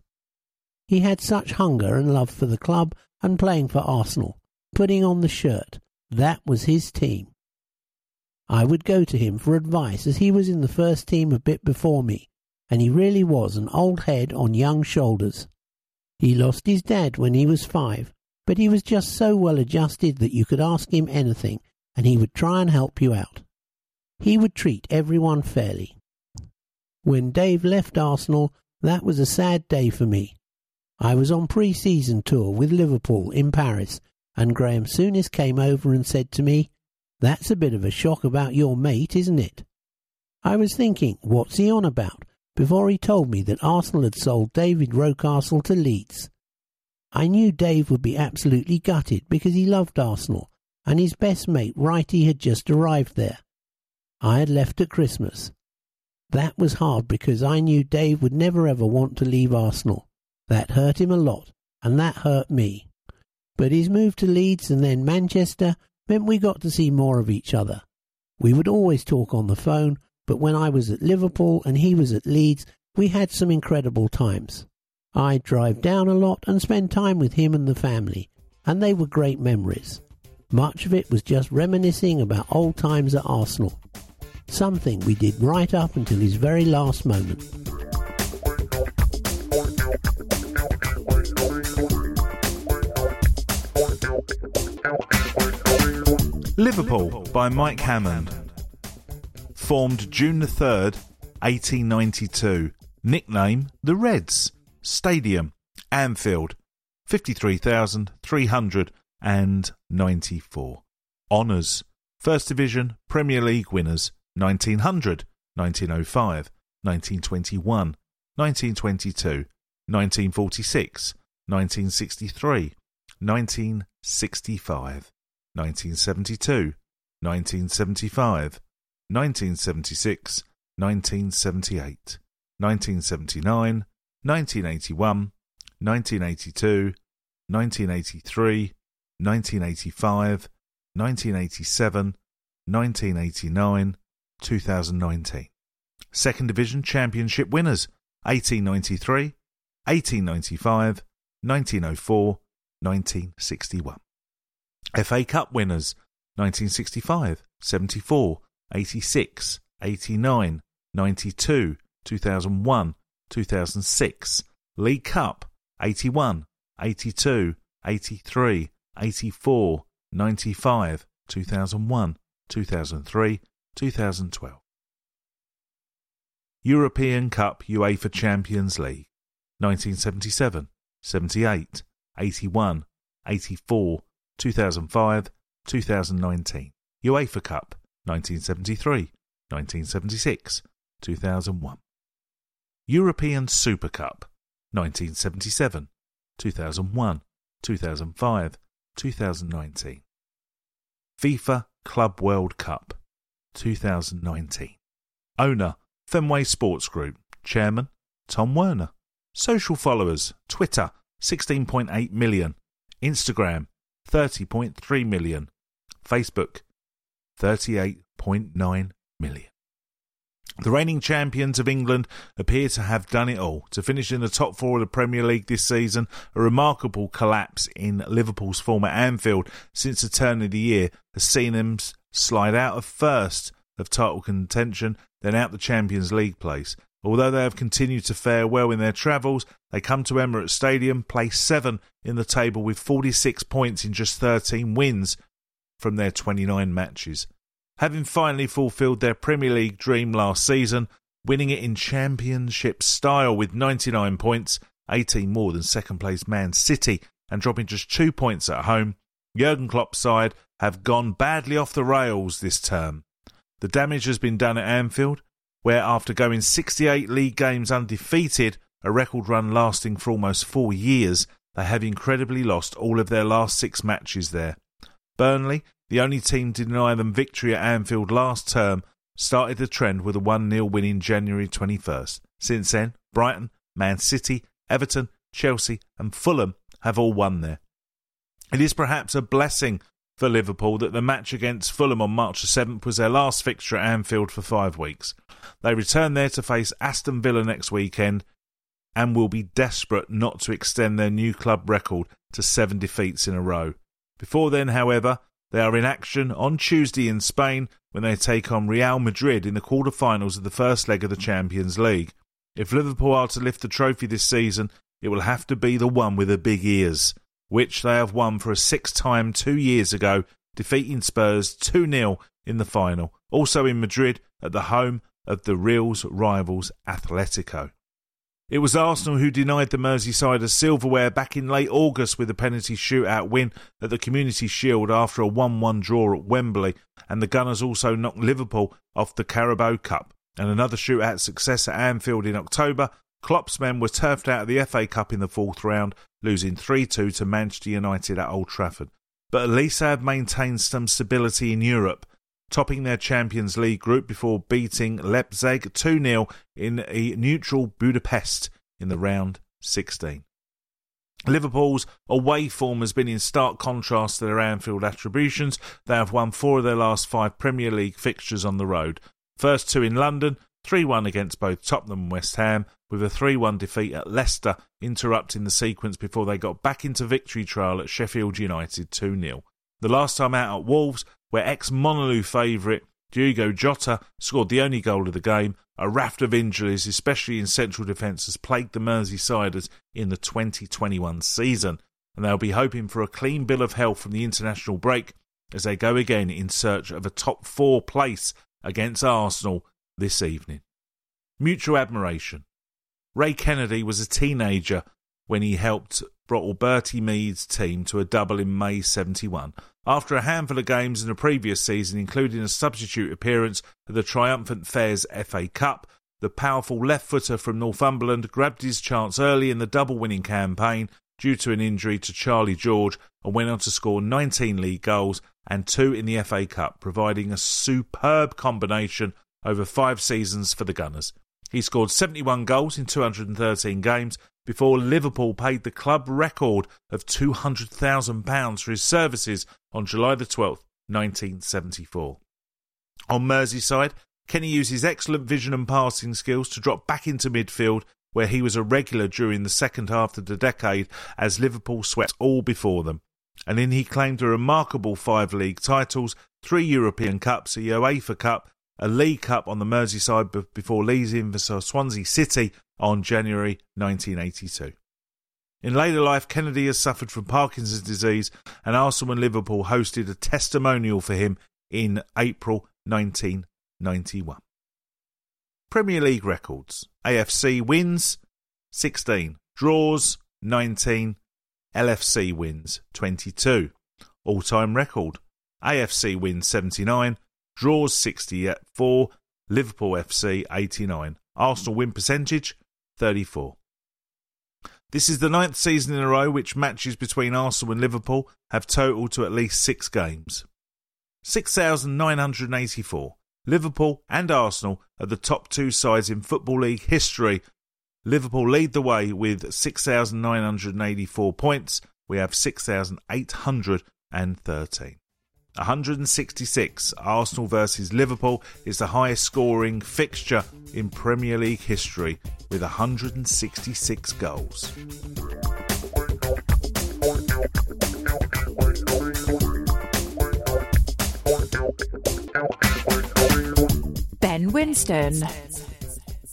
He had such hunger and love for the club and playing for Arsenal, putting on the shirt. That was his team. I would go to him for advice as he was in the first team a bit before me, and he really was an old head on young shoulders. He lost his dad when he was five, but he was just so well adjusted that you could ask him anything and he would try and help you out. He would treat everyone fairly. When Dave left Arsenal, that was a sad day for me. I was on pre-season tour with Liverpool in Paris, and Graham Souness came over and said to me, That's a bit of a shock about your mate, isn't it? I was thinking, what's he on about, before he told me that Arsenal had sold David Rocastle to Leeds. I knew Dave would be absolutely gutted because he loved Arsenal and his best mate Wrighty had just arrived there. I had left at Christmas. That was hard because I knew Dave would never ever want to leave Arsenal. That hurt him a lot, and that hurt me. But his move to Leeds and then Manchester meant we got to see more of each other. We would always talk on the phone, but when I was at Liverpool and he was at Leeds, we had some incredible times. I'd drive down a lot and spend time with him and the family, and they were great memories. Much of it was just reminiscing about old times at Arsenal, something we did right up until his very last moment. Liverpool by Mike Hammond. Formed June the 3rd, 1892. Nickname The Reds. Stadium, Anfield, 53,394. Honours, First Division, Premier League winners, 1900, 1905, 1921, 1922, 1946, 1963, 1965, 1972, 1975, 1976, 1978, 1979, 1981, 1982, 1983, 1985, 1987, 1989, 2019. Second Division Championship winners 1893, 1895, 1904, 1961. FA Cup winners 1965, 74, 86, 89, 92, 2001, 2006, League Cup 81, 82, 83, 84, 95, 2001, 2003, 2012. European Cup UEFA Champions League 1977, 78, 81, 84, 2005, 2019. UEFA Cup 1973, 1976, 2001. European Super Cup 1977, 2001, 2005, 2019. FIFA Club World Cup 2019. Owner Fenway Sports Group. Chairman Tom Werner. Social followers Twitter 16.8 million. Instagram 30.3 million. Facebook 38.9 million. The reigning champions of England appear to have done it all. To finish in the top four of the Premier League this season, a remarkable collapse in Liverpool's form at Anfield since the turn of the year has seen them slide out of first of title contention, then out the Champions League place. Although they have continued to fare well in their travels, they come to Emirates Stadium, place seven in the table with 46 points in just 13 wins from their 29 matches having finally fulfilled their Premier League dream last season, winning it in championship style with 99 points, 18 more than second place Man City, and dropping just two points at home. Jurgen Klopp's side have gone badly off the rails this term. The damage has been done at Anfield, where after going 68 league games undefeated, a record run lasting for almost four years, they have incredibly lost all of their last six matches there. Burnley the only team to deny them victory at Anfield last term, started the trend with a 1 0 win in January 21st. Since then, Brighton, Man City, Everton, Chelsea, and Fulham have all won there. It is perhaps a blessing for Liverpool that the match against Fulham on March the 7th was their last fixture at Anfield for five weeks. They return there to face Aston Villa next weekend and will be desperate not to extend their new club record to seven defeats in a row. Before then, however, they are in action on Tuesday in Spain when they take on Real Madrid in the quarter-finals of the first leg of the Champions League. If Liverpool are to lift the trophy this season, it will have to be the one with the big ears, which they have won for a sixth time two years ago, defeating Spurs 2 0 in the final, also in Madrid at the home of the Real's rivals Atletico. It was Arsenal who denied the Merseyside Merseysiders silverware back in late August with a penalty shootout win at the Community Shield after a 1 1 draw at Wembley, and the Gunners also knocked Liverpool off the Carabao Cup. And another shootout success at Anfield in October, Klopp's men were turfed out of the FA Cup in the fourth round, losing 3 2 to Manchester United at Old Trafford. But at least they have maintained some stability in Europe topping their Champions League group before beating Leipzig 2 0 in a neutral Budapest in the round 16. Liverpool's away form has been in stark contrast to their Anfield attributions. They have won four of their last five Premier League fixtures on the road. First two in London, 3 1 against both Tottenham and West Ham, with a 3 1 defeat at Leicester interrupting the sequence before they got back into victory trail at Sheffield United 2 0. The last time out at Wolves, where ex Molineux favourite Diogo Jota scored the only goal of the game. A raft of injuries, especially in central defence, has plagued the Merseysiders in the 2021 season, and they'll be hoping for a clean bill of health from the international break as they go again in search of a top four place against Arsenal this evening. Mutual admiration. Ray Kennedy was a teenager when he helped brought Bertie Mee's team to a double in May 71. After a handful of games in the previous season, including a substitute appearance at the triumphant Fairs FA Cup, the powerful left footer from Northumberland grabbed his chance early in the double winning campaign due to an injury to Charlie George and went on to score 19 league goals and two in the FA Cup, providing a superb combination over five seasons for the Gunners. He scored 71 goals in 213 games before Liverpool paid the club record of £200,000 for his services on July the 12th, 1974. On Merseyside, Kenny used his excellent vision and passing skills to drop back into midfield, where he was a regular during the second half of the decade as Liverpool swept all before them. And then he claimed a remarkable five league titles, three European Cups, a UEFA Cup, a League Cup on the Merseyside before leaving for Swansea City on January 1982. In later life, Kennedy has suffered from Parkinson's disease, and Arsenal and Liverpool hosted a testimonial for him in April 1991. Premier League records AFC wins 16, draws 19, LFC wins 22. All time record AFC wins 79, draws 64, Liverpool FC 89. Arsenal win percentage 34. This is the ninth season in a row which matches between Arsenal and Liverpool have totalled to at least six games. 6,984. Liverpool and Arsenal are the top two sides in Football League history. Liverpool lead the way with 6,984 points. We have 6,813. 166. Arsenal versus Liverpool is the highest scoring fixture in Premier League history with 166 goals. Ben Winston.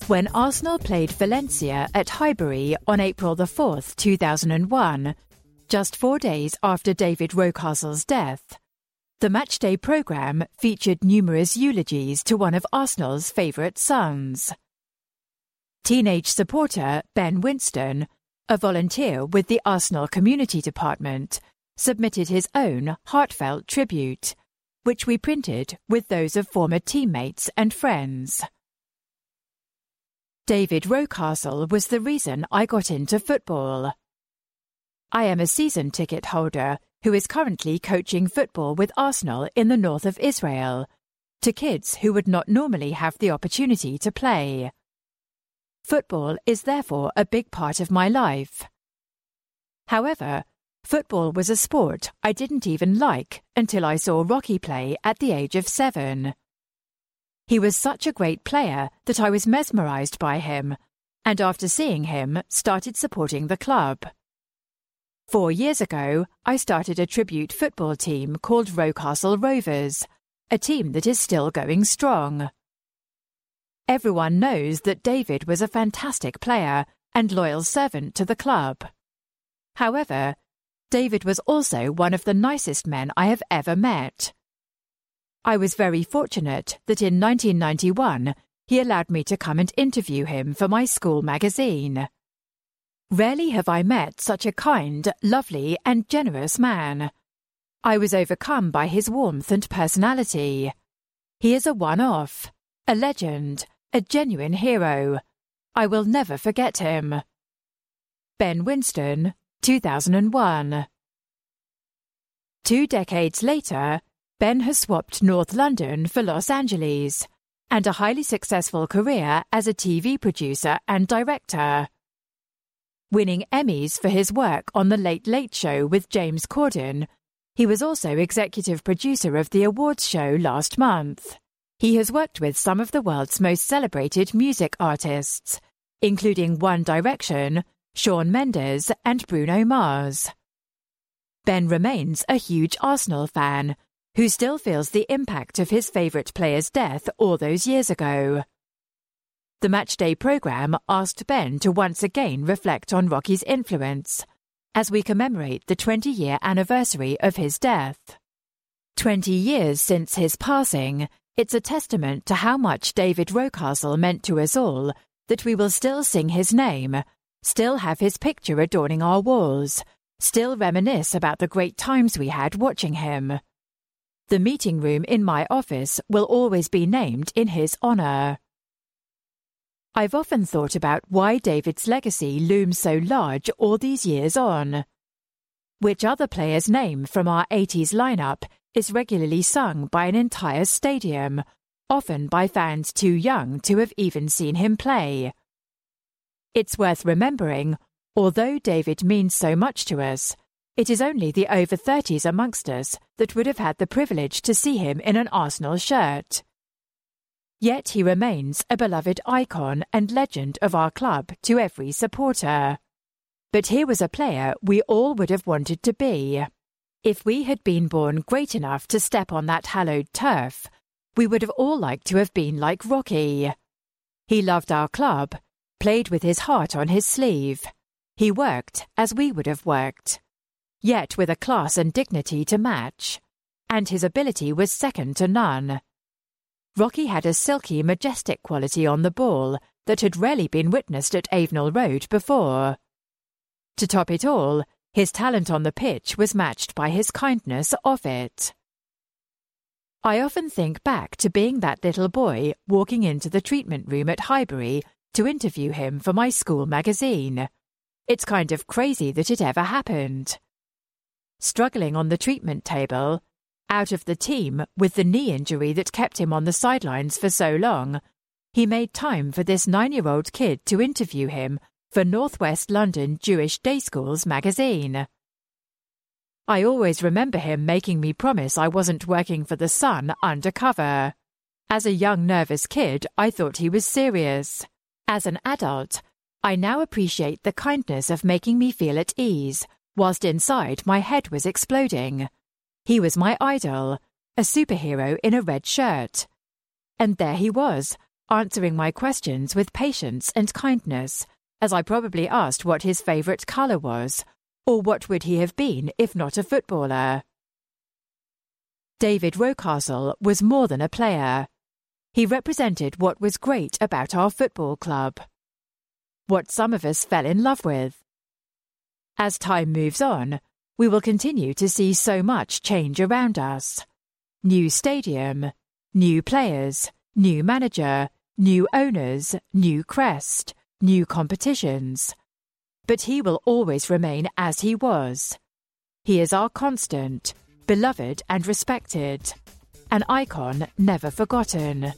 When Arsenal played Valencia at Highbury on April the 4th, 2001, just four days after David Rocastle's death, the matchday programme featured numerous eulogies to one of Arsenal's favourite sons. Teenage supporter Ben Winston, a volunteer with the Arsenal Community Department, submitted his own heartfelt tribute, which we printed with those of former teammates and friends. David Rocastle was the reason I got into football. I am a season ticket holder who is currently coaching football with Arsenal in the north of Israel, to kids who would not normally have the opportunity to play. Football is therefore a big part of my life. However, football was a sport I didn't even like until I saw Rocky play at the age of seven. He was such a great player that I was mesmerized by him, and after seeing him, started supporting the club. Four years ago, I started a tribute football team called Rocastle Rovers, a team that is still going strong. Everyone knows that David was a fantastic player and loyal servant to the club. However, David was also one of the nicest men I have ever met. I was very fortunate that in 1991 he allowed me to come and interview him for my school magazine. Rarely have I met such a kind, lovely, and generous man. I was overcome by his warmth and personality. He is a one off, a legend, a genuine hero. I will never forget him. Ben Winston, 2001. Two decades later, Ben has swapped North London for Los Angeles and a highly successful career as a TV producer and director winning Emmys for his work on The Late Late Show with James Corden. He was also executive producer of the awards show last month. He has worked with some of the world's most celebrated music artists, including One Direction, Shawn Mendes, and Bruno Mars. Ben remains a huge Arsenal fan, who still feels the impact of his favourite player's death all those years ago. The Matchday programme asked Ben to once again reflect on Rocky's influence as we commemorate the 20 year anniversary of his death. 20 years since his passing, it's a testament to how much David Rocastle meant to us all that we will still sing his name, still have his picture adorning our walls, still reminisce about the great times we had watching him. The meeting room in my office will always be named in his honour. I've often thought about why David's legacy looms so large all these years on. Which other player's name from our 80s lineup is regularly sung by an entire stadium, often by fans too young to have even seen him play? It's worth remembering, although David means so much to us, it is only the over 30s amongst us that would have had the privilege to see him in an Arsenal shirt. Yet he remains a beloved icon and legend of our club to every supporter. But here was a player we all would have wanted to be. If we had been born great enough to step on that hallowed turf, we would have all liked to have been like Rocky. He loved our club, played with his heart on his sleeve. He worked as we would have worked, yet with a class and dignity to match. And his ability was second to none. Rocky had a silky, majestic quality on the ball that had rarely been witnessed at Avenell Road before. To top it all, his talent on the pitch was matched by his kindness off it. I often think back to being that little boy walking into the treatment room at Highbury to interview him for my school magazine. It's kind of crazy that it ever happened. Struggling on the treatment table, out of the team with the knee injury that kept him on the sidelines for so long, he made time for this nine year old kid to interview him for Northwest London Jewish Day Schools magazine. I always remember him making me promise I wasn't working for the Sun undercover. As a young nervous kid, I thought he was serious. As an adult, I now appreciate the kindness of making me feel at ease, whilst inside my head was exploding. He was my idol, a superhero in a red shirt. And there he was, answering my questions with patience and kindness, as I probably asked what his favourite colour was, or what would he have been if not a footballer. David Rocastle was more than a player. He represented what was great about our football club. What some of us fell in love with. As time moves on, we will continue to see so much change around us. New stadium, new players, new manager, new owners, new crest, new competitions. But he will always remain as he was. He is our constant, beloved and respected, an icon never forgotten.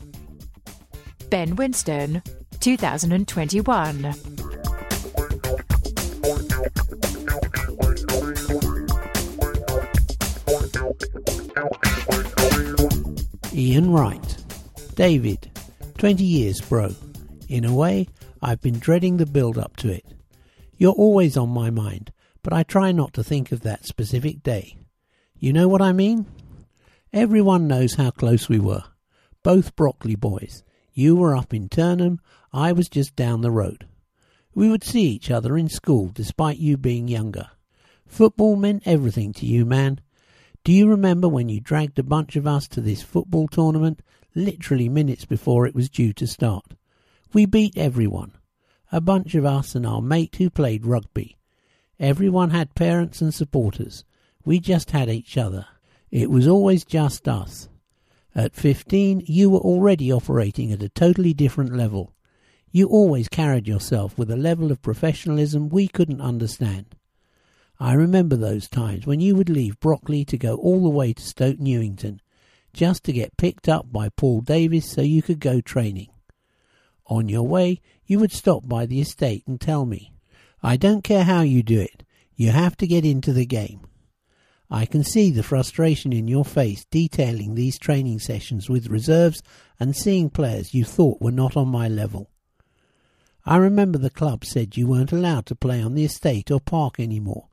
Ben Winston, 2021. Ian Wright. David, 20 years, bro. In a way, I've been dreading the build up to it. You're always on my mind, but I try not to think of that specific day. You know what I mean? Everyone knows how close we were. Both Brockley boys. You were up in Turnham, I was just down the road. We would see each other in school despite you being younger. Football meant everything to you, man. Do you remember when you dragged a bunch of us to this football tournament literally minutes before it was due to start? We beat everyone. A bunch of us and our mate who played rugby. Everyone had parents and supporters. We just had each other. It was always just us. At 15, you were already operating at a totally different level. You always carried yourself with a level of professionalism we couldn't understand. I remember those times when you would leave Brockley to go all the way to Stoke Newington, just to get picked up by Paul Davis so you could go training. On your way, you would stop by the estate and tell me, I don't care how you do it, you have to get into the game. I can see the frustration in your face detailing these training sessions with reserves and seeing players you thought were not on my level. I remember the club said you weren't allowed to play on the estate or park anymore,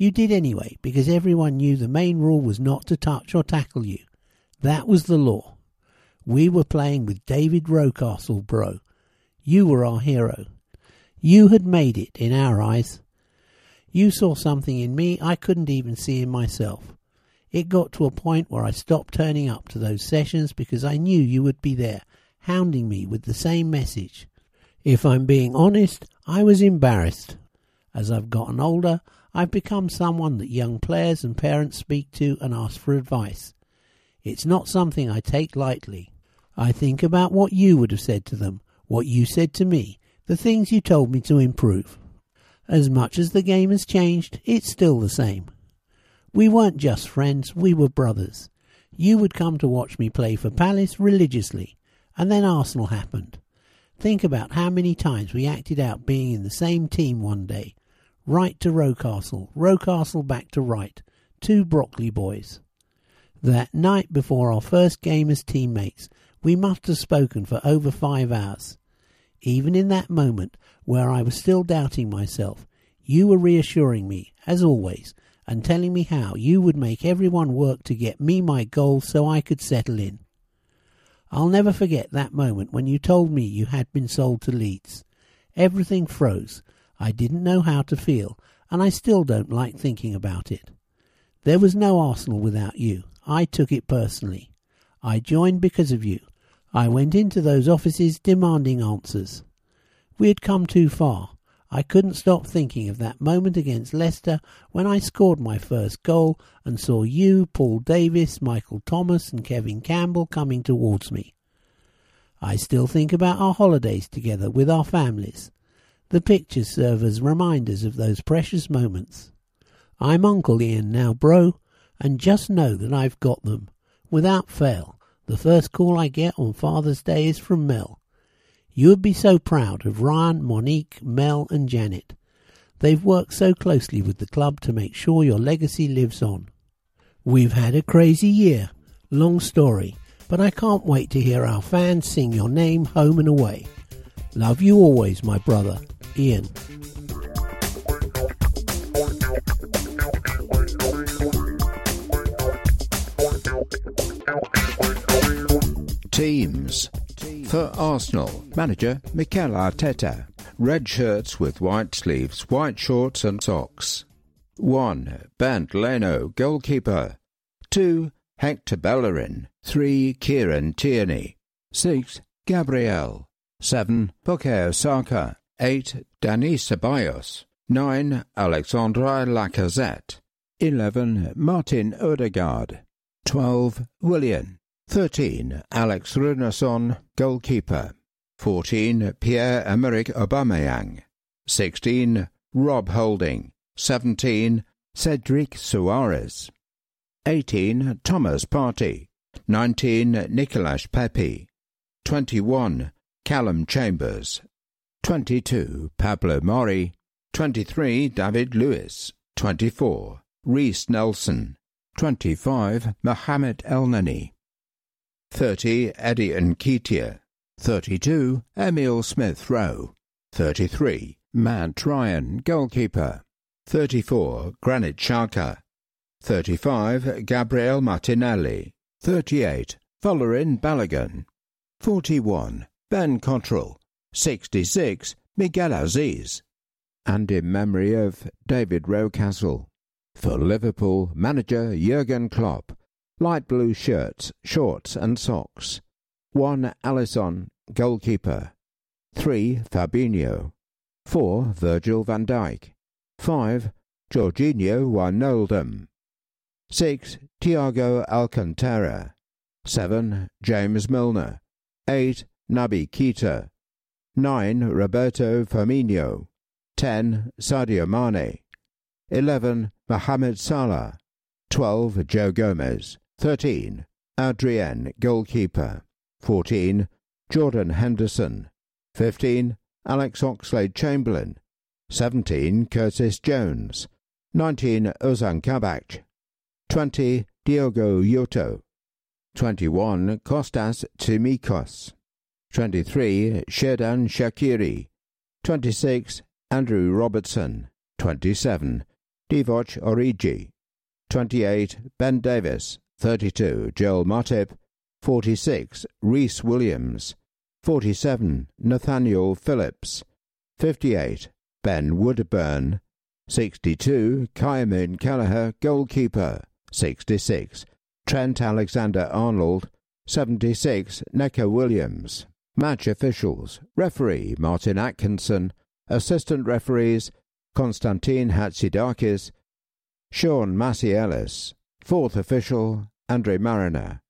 you did anyway, because everyone knew the main rule was not to touch or tackle you. That was the law. We were playing with David Rocastle, bro. You were our hero. You had made it in our eyes. You saw something in me I couldn't even see in myself. It got to a point where I stopped turning up to those sessions because I knew you would be there, hounding me with the same message. If I'm being honest, I was embarrassed. As I've gotten older, I've become someone that young players and parents speak to and ask for advice. It's not something I take lightly. I think about what you would have said to them, what you said to me, the things you told me to improve. As much as the game has changed, it's still the same. We weren't just friends, we were brothers. You would come to watch me play for Palace religiously, and then Arsenal happened. Think about how many times we acted out being in the same team one day, Wright to Rocastle, Rocastle back to Wright, two Brockley boys. That night before our first game as teammates, we must have spoken for over five hours. Even in that moment, where I was still doubting myself, you were reassuring me, as always, and telling me how you would make everyone work to get me my goal so I could settle in. I'll never forget that moment when you told me you had been sold to Leeds. Everything froze, I didn't know how to feel, and I still don't like thinking about it. There was no Arsenal without you. I took it personally. I joined because of you. I went into those offices demanding answers. We had come too far. I couldn't stop thinking of that moment against Leicester when I scored my first goal and saw you, Paul Davis, Michael Thomas, and Kevin Campbell coming towards me. I still think about our holidays together with our families. The pictures serve as reminders of those precious moments. I'm Uncle Ian now, bro, and just know that I've got them. Without fail, the first call I get on Father's Day is from Mel. You would be so proud of Ryan, Monique, Mel, and Janet. They've worked so closely with the club to make sure your legacy lives on. We've had a crazy year. Long story, but I can't wait to hear our fans sing your name home and away. Love you always, my brother, Ian. Teams. For Arsenal, manager Mikel Arteta. Red shirts with white sleeves, white shorts and socks. 1. Bernd Leno, goalkeeper. 2. Hector Bellerin. 3. Kieran Tierney. 6. Gabriel. 7. Bukayo Saka. 8. Dani Ceballos. 9. Alexandre Lacazette. 11. Martin Odegaard. 12. Willian. 13. Alex Runarsson, goalkeeper. 14. Pierre-Emerick Aubameyang. 16. Rob Holding. 17. Cedric Soares, 18. Thomas Partey. 19. Nicolas Pepe. 21. Callum Chambers. 22. Pablo Mari. 23. David Luiz. 24. Reiss Nelson. 25. Mohamed Elneny. 30. Eddie Nketiah. 32. Emil Smith Rowe. 33. Matt Ryan, goalkeeper. 34. Granit Xhaka. 35. Gabriel Martinelli. 38. Folarin Balogun. 41. Ben Cottrell. 66. Miguel Azeez. And in memory of David Rocastle. For Liverpool, manager Jurgen Klopp. Light blue shirts, shorts and socks. 1. Alisson, goalkeeper. 3. Fabinho. 4. Virgil van Dijk. 5. Georginio Wijnaldum. 6. Thiago Alcantara. 7. James Milner. 8. Naby Keita. 9. Roberto Firmino. 10. Sadio Mane. 11. Mohamed Salah. 12. Joe Gomez. 13. Adrian, goalkeeper. 14. Jordan Henderson. 15. Alex Oxlade Chamberlain. 17. Curtis Jones. 19. Ozan Kabak. 20. Diogo Jota. 21. Kostas Tsimikas. 23. Xherdan Shaqiri. 26. Andrew Robertson. 27. Divock Origi. 28. Ben Davies. 32. Joel Matip. 46. Rhys Williams. 47. Nathaniel Phillips. 58. Ben Woodburn. 62. Kyeman Kelleher, goalkeeper. 66. Trent Alexander Arnold. 76. Neco Williams. Match officials. Referee Martin Atkinson. Assistant referees Constantine Hatzidakis. Sian Massey Ellis. Fourth official Andre Marriner.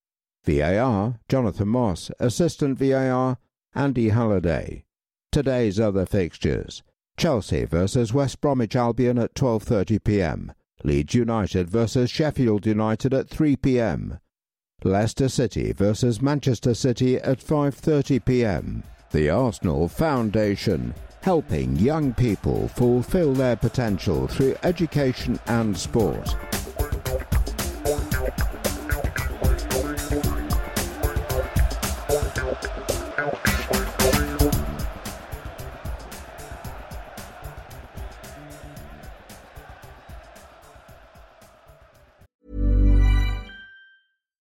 VAR Jonathan Moss. Assistant VAR Andy Halliday. Today's other fixtures. Chelsea versus West Bromwich Albion at 12:30 p.m. Leeds United versus Sheffield United at 3 p.m. Leicester City versus Manchester City at 5:30 p.m. The Arsenal Foundation helping young people fulfill their potential through education and sport.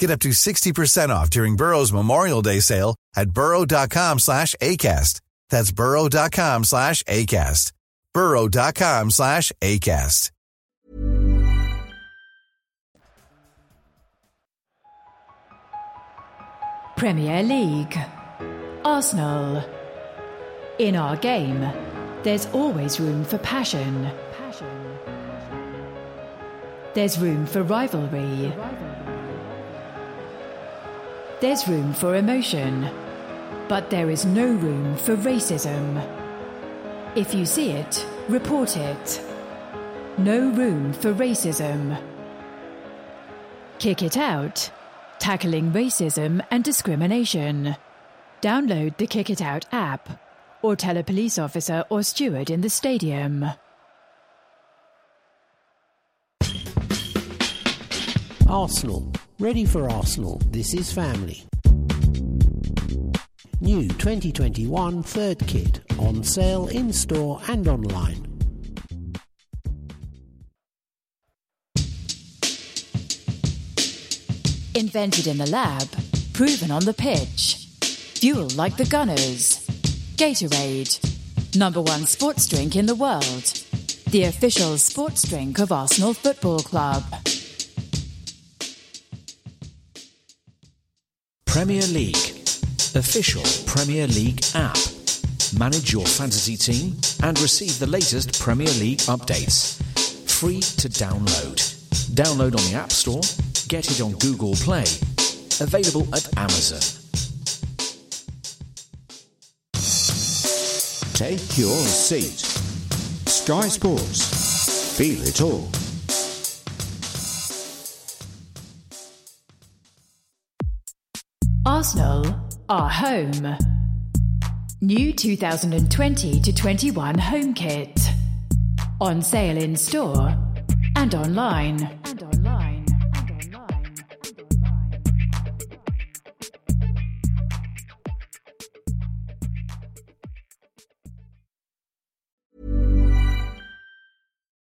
Get up to 60% off during Burrow's Memorial Day sale at burrow.com slash ACAST. That's burrow.com slash ACAST. burrow.com slash ACAST. Premier League. Arsenal. In our game, there's always room for passion. There's room for rivalry. There's room for emotion. But there is no room for racism. If you see it, report it. No room for racism. Kick it out. Tackling racism and discrimination. Download the Kick It Out app or tell a police officer or steward in the stadium. Arsenal. Ready for Arsenal. This is family. New 2021 third kit on sale in store and online. Invented in the lab, proven on the pitch. Fuel like the Gunners. Gatorade, number one sports drink in the world. The official sports drink of Arsenal Football Club. Premier League, official Premier League app. Manage your fantasy team and receive the latest Premier League updates. Free to download. Download on the App Store, get it on Google Play. Available at Amazon. Take your seat. Sky Sports. Feel it all. Arsenal are home. New 2020 to 21 home kit. On sale in store and online. And online. And online.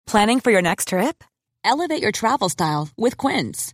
Planning for your next trip? Elevate your travel style with Quince.